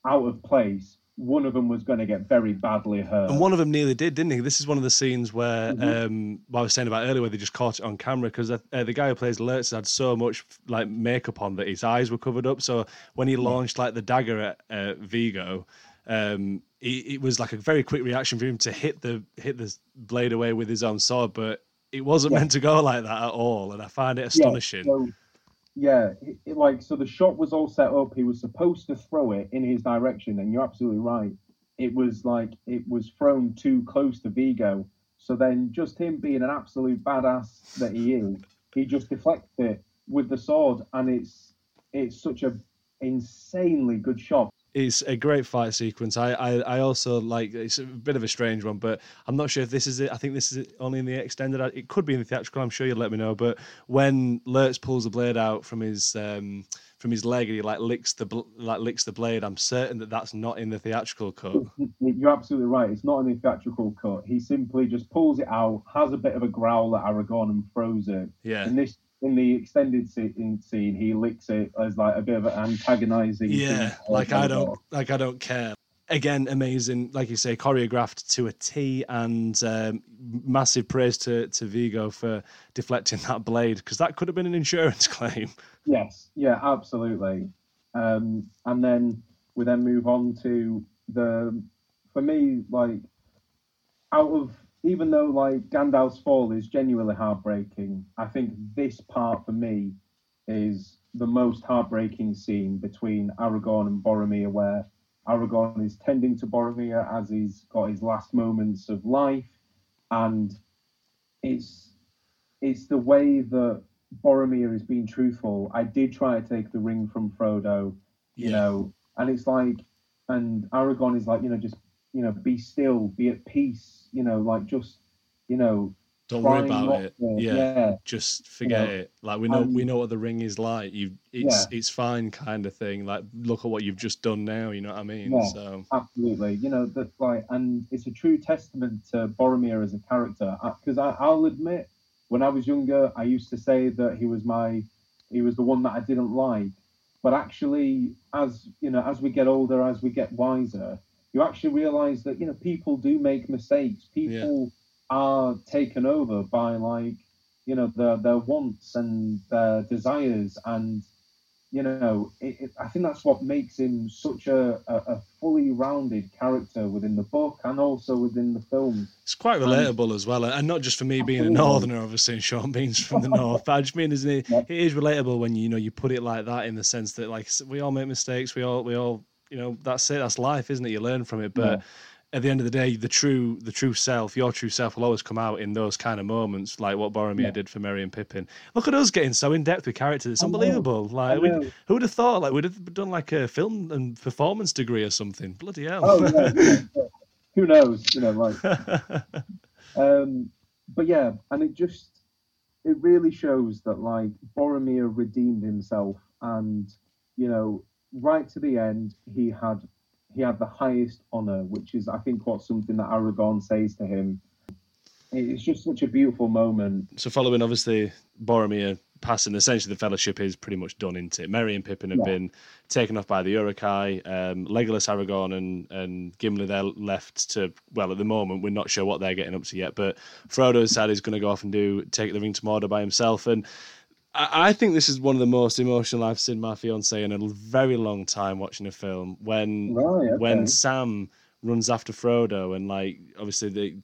out of place, one of them was going to get very badly hurt. And one of them nearly did, didn't he? This is one of the scenes where, mm-hmm. um, what I was saying about earlier, where they just caught it on camera because uh, the guy who plays Lurtz had so much like makeup on that his eyes were covered up. So when he launched like the dagger at uh, Viggo, um, it, it, was like a very quick reaction for him to hit the hit the blade away with his own sword, but it wasn't yeah. meant to go like that at all. And I find it astonishing. Yeah, so- yeah, it, it, like so the shot was all set up. He was supposed to throw it in his direction, and you're absolutely right. It was like it was thrown too close to Viggo. So then, just him being an absolute badass that he is, he just deflects it with the sword, and it's it's such a insanely good shot it's a great fight sequence. I, I, I also like it's a bit of a strange one, but I'm not sure if this is it. I think this is only in the extended. It could be in the theatrical. I'm sure you'll let me know. But when Lurtz pulls the blade out from his um, from his leg and he like licks the like licks the blade. I'm certain that that's not in the theatrical cut. You're absolutely right. It's not in the theatrical cut. He simply just pulls it out, has a bit of a growl at Aragorn, and throws it. Yeah. In this in the extended scene, he licks it as like a bit of an antagonizing. Yeah, like I don't, like I don't care. Again, amazing, like you say, choreographed to a T, and um, massive praise to to Viggo for deflecting that blade because that could have been an insurance claim. Yes, yeah, absolutely. Um, and then we then move on to the, for me, like out of even though like Gandalf's fall is genuinely heartbreaking, I think this part for me is the most heartbreaking scene between Aragorn and Boromir, where Aragorn is tending to Boromir as he's got his last moments of life, and it's it's the way that Boromir is being truthful. I did try to take the ring from Frodo, you yeah. know, and it's like, and Aragorn is like, you know, just you know, be still, be at peace, you know, like just, you know, don't worry about it. Yeah. yeah. just forget you know, it. Like we know, um, we know what the ring is like. You, it's, yeah. it's fine, kind of thing. Like look at what you've just done now. You know what I mean? Yeah, so absolutely. You know that, like, and it's a true testament to Boromir as a character. Because I'll admit, when I was younger, I used to say that he was my, he was the one that I didn't like. But actually, as you know, as we get older, as we get wiser, you actually realize that you know people do make mistakes. People yeah. are taken over by like you know their their wants and their desires, and you know it, it, I think that's what makes him such a, a, a, fully rounded character within the book and also within the film. It's quite relatable and, as well, and not just for me being a northerner, obviously, and Sean Bean's from the north. But I just mean, isn't it? It is relatable when you know you put it like that in the sense that like we all make mistakes, we all we all you know that's it that's life isn't it? You learn from it. But yeah. at the end of the day the true the true self your true self will always come out in those kind of moments like what Boromir yeah. did for Merry and Pippin. Look at us getting so in depth with characters. It's unbelievable. Like who would have thought like we'd have done like a film and performance degree or something? Bloody hell. Oh, yeah, who knows? You know like. Um but yeah and it just it really shows that like Boromir redeemed himself and you know right to the end, he had he had the highest honor, which is I think what something that Aragorn says to him. It's just such a beautiful moment. So following obviously Boromir passing, essentially the fellowship is pretty much done into it. Merry and Pippin have yeah. been taken off by the Uruk-hai. Um, Legolas, Aragorn, and and Gimli they're left to well at the moment we're not sure what they're getting up to yet. But Frodo said he's going to go off and do take the ring to Mordor by himself and I think this is one of the most emotional I've seen my fiance in a very long time watching a film. When right, okay. when Sam runs after Frodo and like obviously they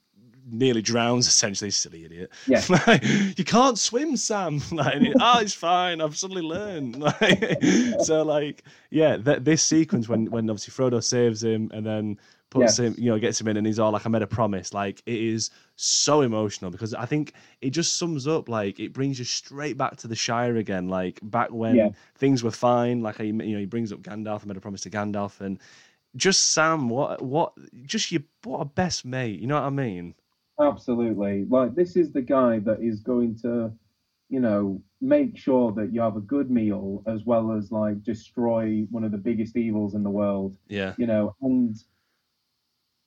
nearly drowns essentially, silly idiot. Yeah. you can't swim, Sam. Like, oh, it's fine. I've suddenly learned. Like, so like, yeah, that this sequence when when obviously Frodo saves him and then puts him, you know, gets him in, and he's all like, "I made a promise." Like it is so emotional because I think it just sums up like it brings you straight back to the Shire again, like back when yeah. things were fine. Like you know, he brings up Gandalf, I made a promise to Gandalf, and just Sam. What what just you what a best mate. You know what I mean? Absolutely. Like this is the guy that is going to, you know, make sure that you have a good meal as well as like destroy one of the biggest evils in the world. Yeah. You know, and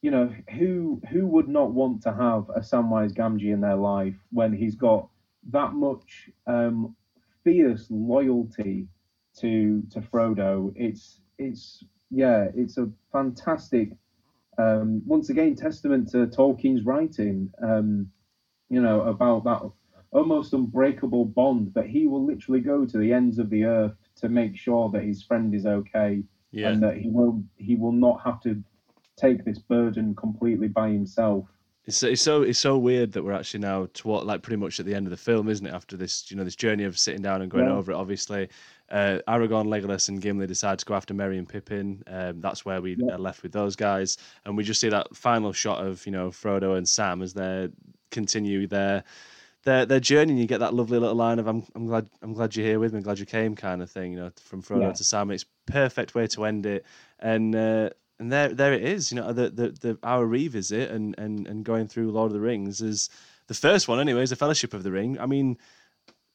you know, who who would not want to have a Samwise Gamgee in their life when he's got that much um, fierce loyalty to to Frodo? It's it's yeah, it's a fantastic um, once again testament to Tolkien's writing. Um, you know about that almost unbreakable bond that he will literally go to the ends of the earth to make sure that his friend is okay yeah. and that he will he will not have to take this burden completely by himself. It's, it's so it's so weird that we're actually now to what like pretty much at the end of the film, isn't it? After this, you know, this journey of sitting down and going yeah. over it. Obviously, uh, Aragorn, Legolas, and Gimli decide to go after Merry and Pippin. Um, that's where we yeah. are left with those guys, and we just see that final shot of you know Frodo and Sam as they continue their their their journey. And you get that lovely little line of "I'm I'm glad I'm glad you're here with me, I'm glad you came" kind of thing. You know, from Frodo yeah. to Sam. It's perfect way to end it, and. Uh, and there there it is. You know, the the, the our revisit and, and and going through Lord of the Rings is the first one anyway. Is a Fellowship of the Ring. I mean,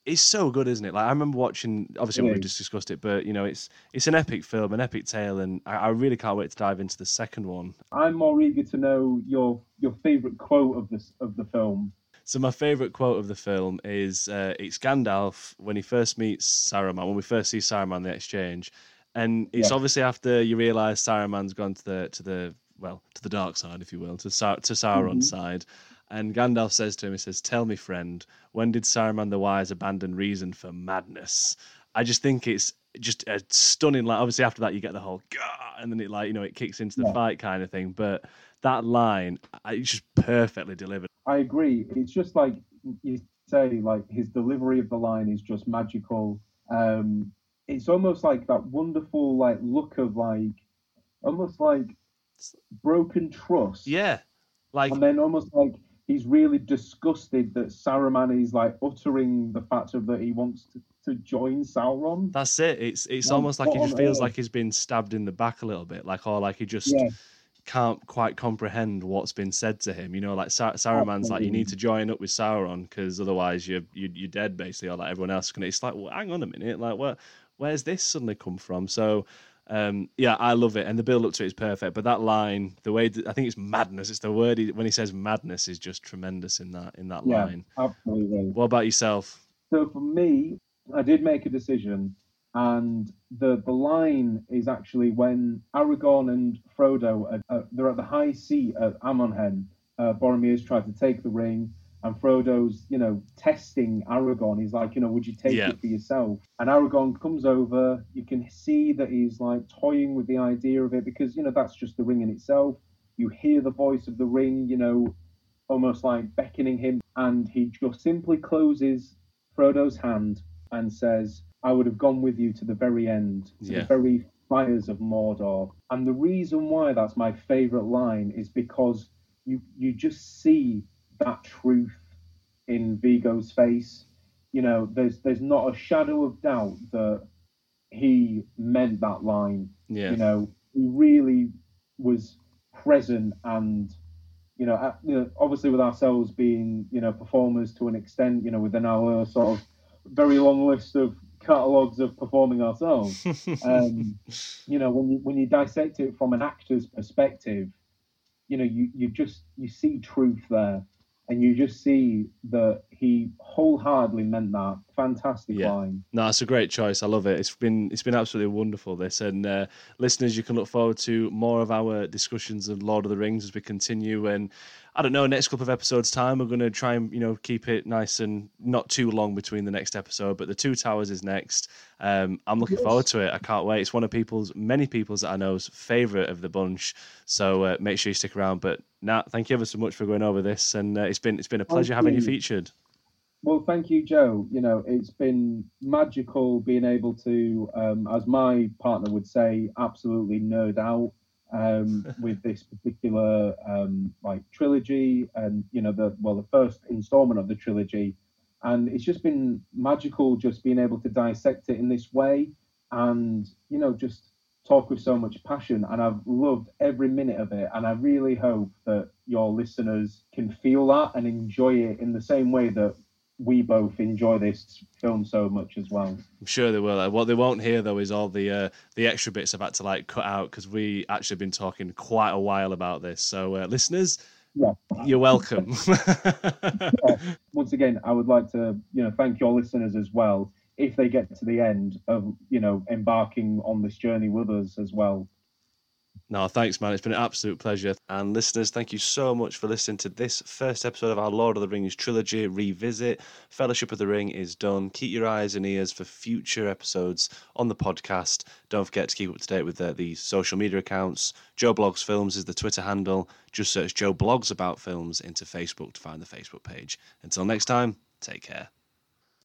it's so good, isn't it? Like I remember watching. Obviously, It we just discussed it, but you know, it's it's an epic film, an epic tale, and I, I really can't wait to dive into the second one. I'm more eager to know your your favourite quote of this of the film. So my favourite quote of the film is uh, it's Gandalf when he first meets Saruman, when we first see Saruman the exchange, and it's Yeah. obviously after you realise Saruman's gone to the to the well to the dark side, if you will, to Sa- to Sauron's side. And Gandalf says to him, he says, "Tell me, friend, when did Saruman the Wise abandon reason for madness?" I just think it's just a stunning. Like obviously after that you get the whole Gah! and then it like you know it kicks into the Yeah. fight kind of thing. But that line, I- it's just perfectly delivered. I agree. It's just like you say, like his delivery of the line is just magical. Um, it's almost like that wonderful like look of like almost like broken trust. Yeah, like and then almost like he's really disgusted that Saruman is like uttering the fact of that he wants to, to join Sauron. That's it. It's it's Like, almost like he just feels earth? like he's been stabbed in the back a little bit, like or like he just Yeah. can't quite comprehend what's been said to him. You know, like Sa- Saruman's like, you need to join up with Sauron because otherwise you're, you're you're dead basically, or like everyone else gonna. It's like, well, hang on a minute, like where where's this suddenly come from? So. Um, yeah, I love it, and the build up to it is perfect. But that line, the way that, I think it's madness. It's the word he, when he says madness is just tremendous in that in that Yeah. line. Absolutely. What about yourself? So for me, I did make a decision, and the the line is actually when Aragorn and Frodo are, are, they're at the high seat at Amon Hen. Uh, Boromir's tried to take the ring, and Frodo's you know testing Aragorn. He's like, you know, would you take Yeah. it for yourself? And Aragorn comes over. You can see that he's like toying with the idea of it because you know that's just the ring in itself. You hear the voice of the ring, you know, almost like beckoning him, and he just simply closes Frodo's hand and says, I would have gone with you to the very end, to Yeah. the very fires of Mordor. And the reason why that's my favourite line is because you you just see that truth in Viggo's face. You know, there's there's not a shadow of doubt that he meant that line Yeah, you know, he really was present and, you know, at, you know, obviously with ourselves being, you know, performers to an extent, you know, within our sort of very long list of catalogues of performing ourselves, um, you know, when you when you dissect it from an actor's perspective, you know, you you just you see truth there, and you just see that he wholeheartedly meant that. Fantastic Yeah. line. No, it's a great choice. I love it. It's been it's been absolutely wonderful. This and uh, listeners, you can look forward to more of our discussions of Lord of the Rings as we continue. And I don't know, next couple of episodes time, we're going to try and you know keep it nice and not too long between the next episode. But the Two Towers is next. Um, I'm looking Yes. forward to it. I can't wait. It's one of people's many people's that I know's favorite of the bunch. So uh, make sure you stick around. But Nat, thank you ever so much for going over this, and uh, it's been it's been a pleasure having you you. featured. Well, thank you, Joe. You know, it's been magical being able to, um, as my partner would say, absolutely nerd out um, with this particular um, like trilogy, and you know, the well, the first installment of the trilogy, and it's just been magical just being able to dissect it in this way, and you know, just talk with so much passion. And I've loved every minute of it, and I really hope that your listeners can feel that and enjoy it in the same way that we both enjoy this film so much as well. I'm sure they will. What they won't hear though is all the uh, the extra bits I've had to like cut out because we actually been talking quite a while about this. So uh, listeners, Yeah. you're welcome. Once again, I would like to, you know, thank your listeners as well if they get to the end of, you know, embarking on this journey with us as well. No, thanks, man. It's been an absolute pleasure. And listeners, thank you so much for listening to this first episode of our Lord of the Rings trilogy revisit. Fellowship of the Ring is done. Keep your eyes and ears for future episodes on the podcast. Don't forget to keep up to date with uh, the social media accounts. Joe Blogs Films is the Twitter handle. Just search Joe Blogs About Films into Facebook to find the Facebook page. Until next time, take care.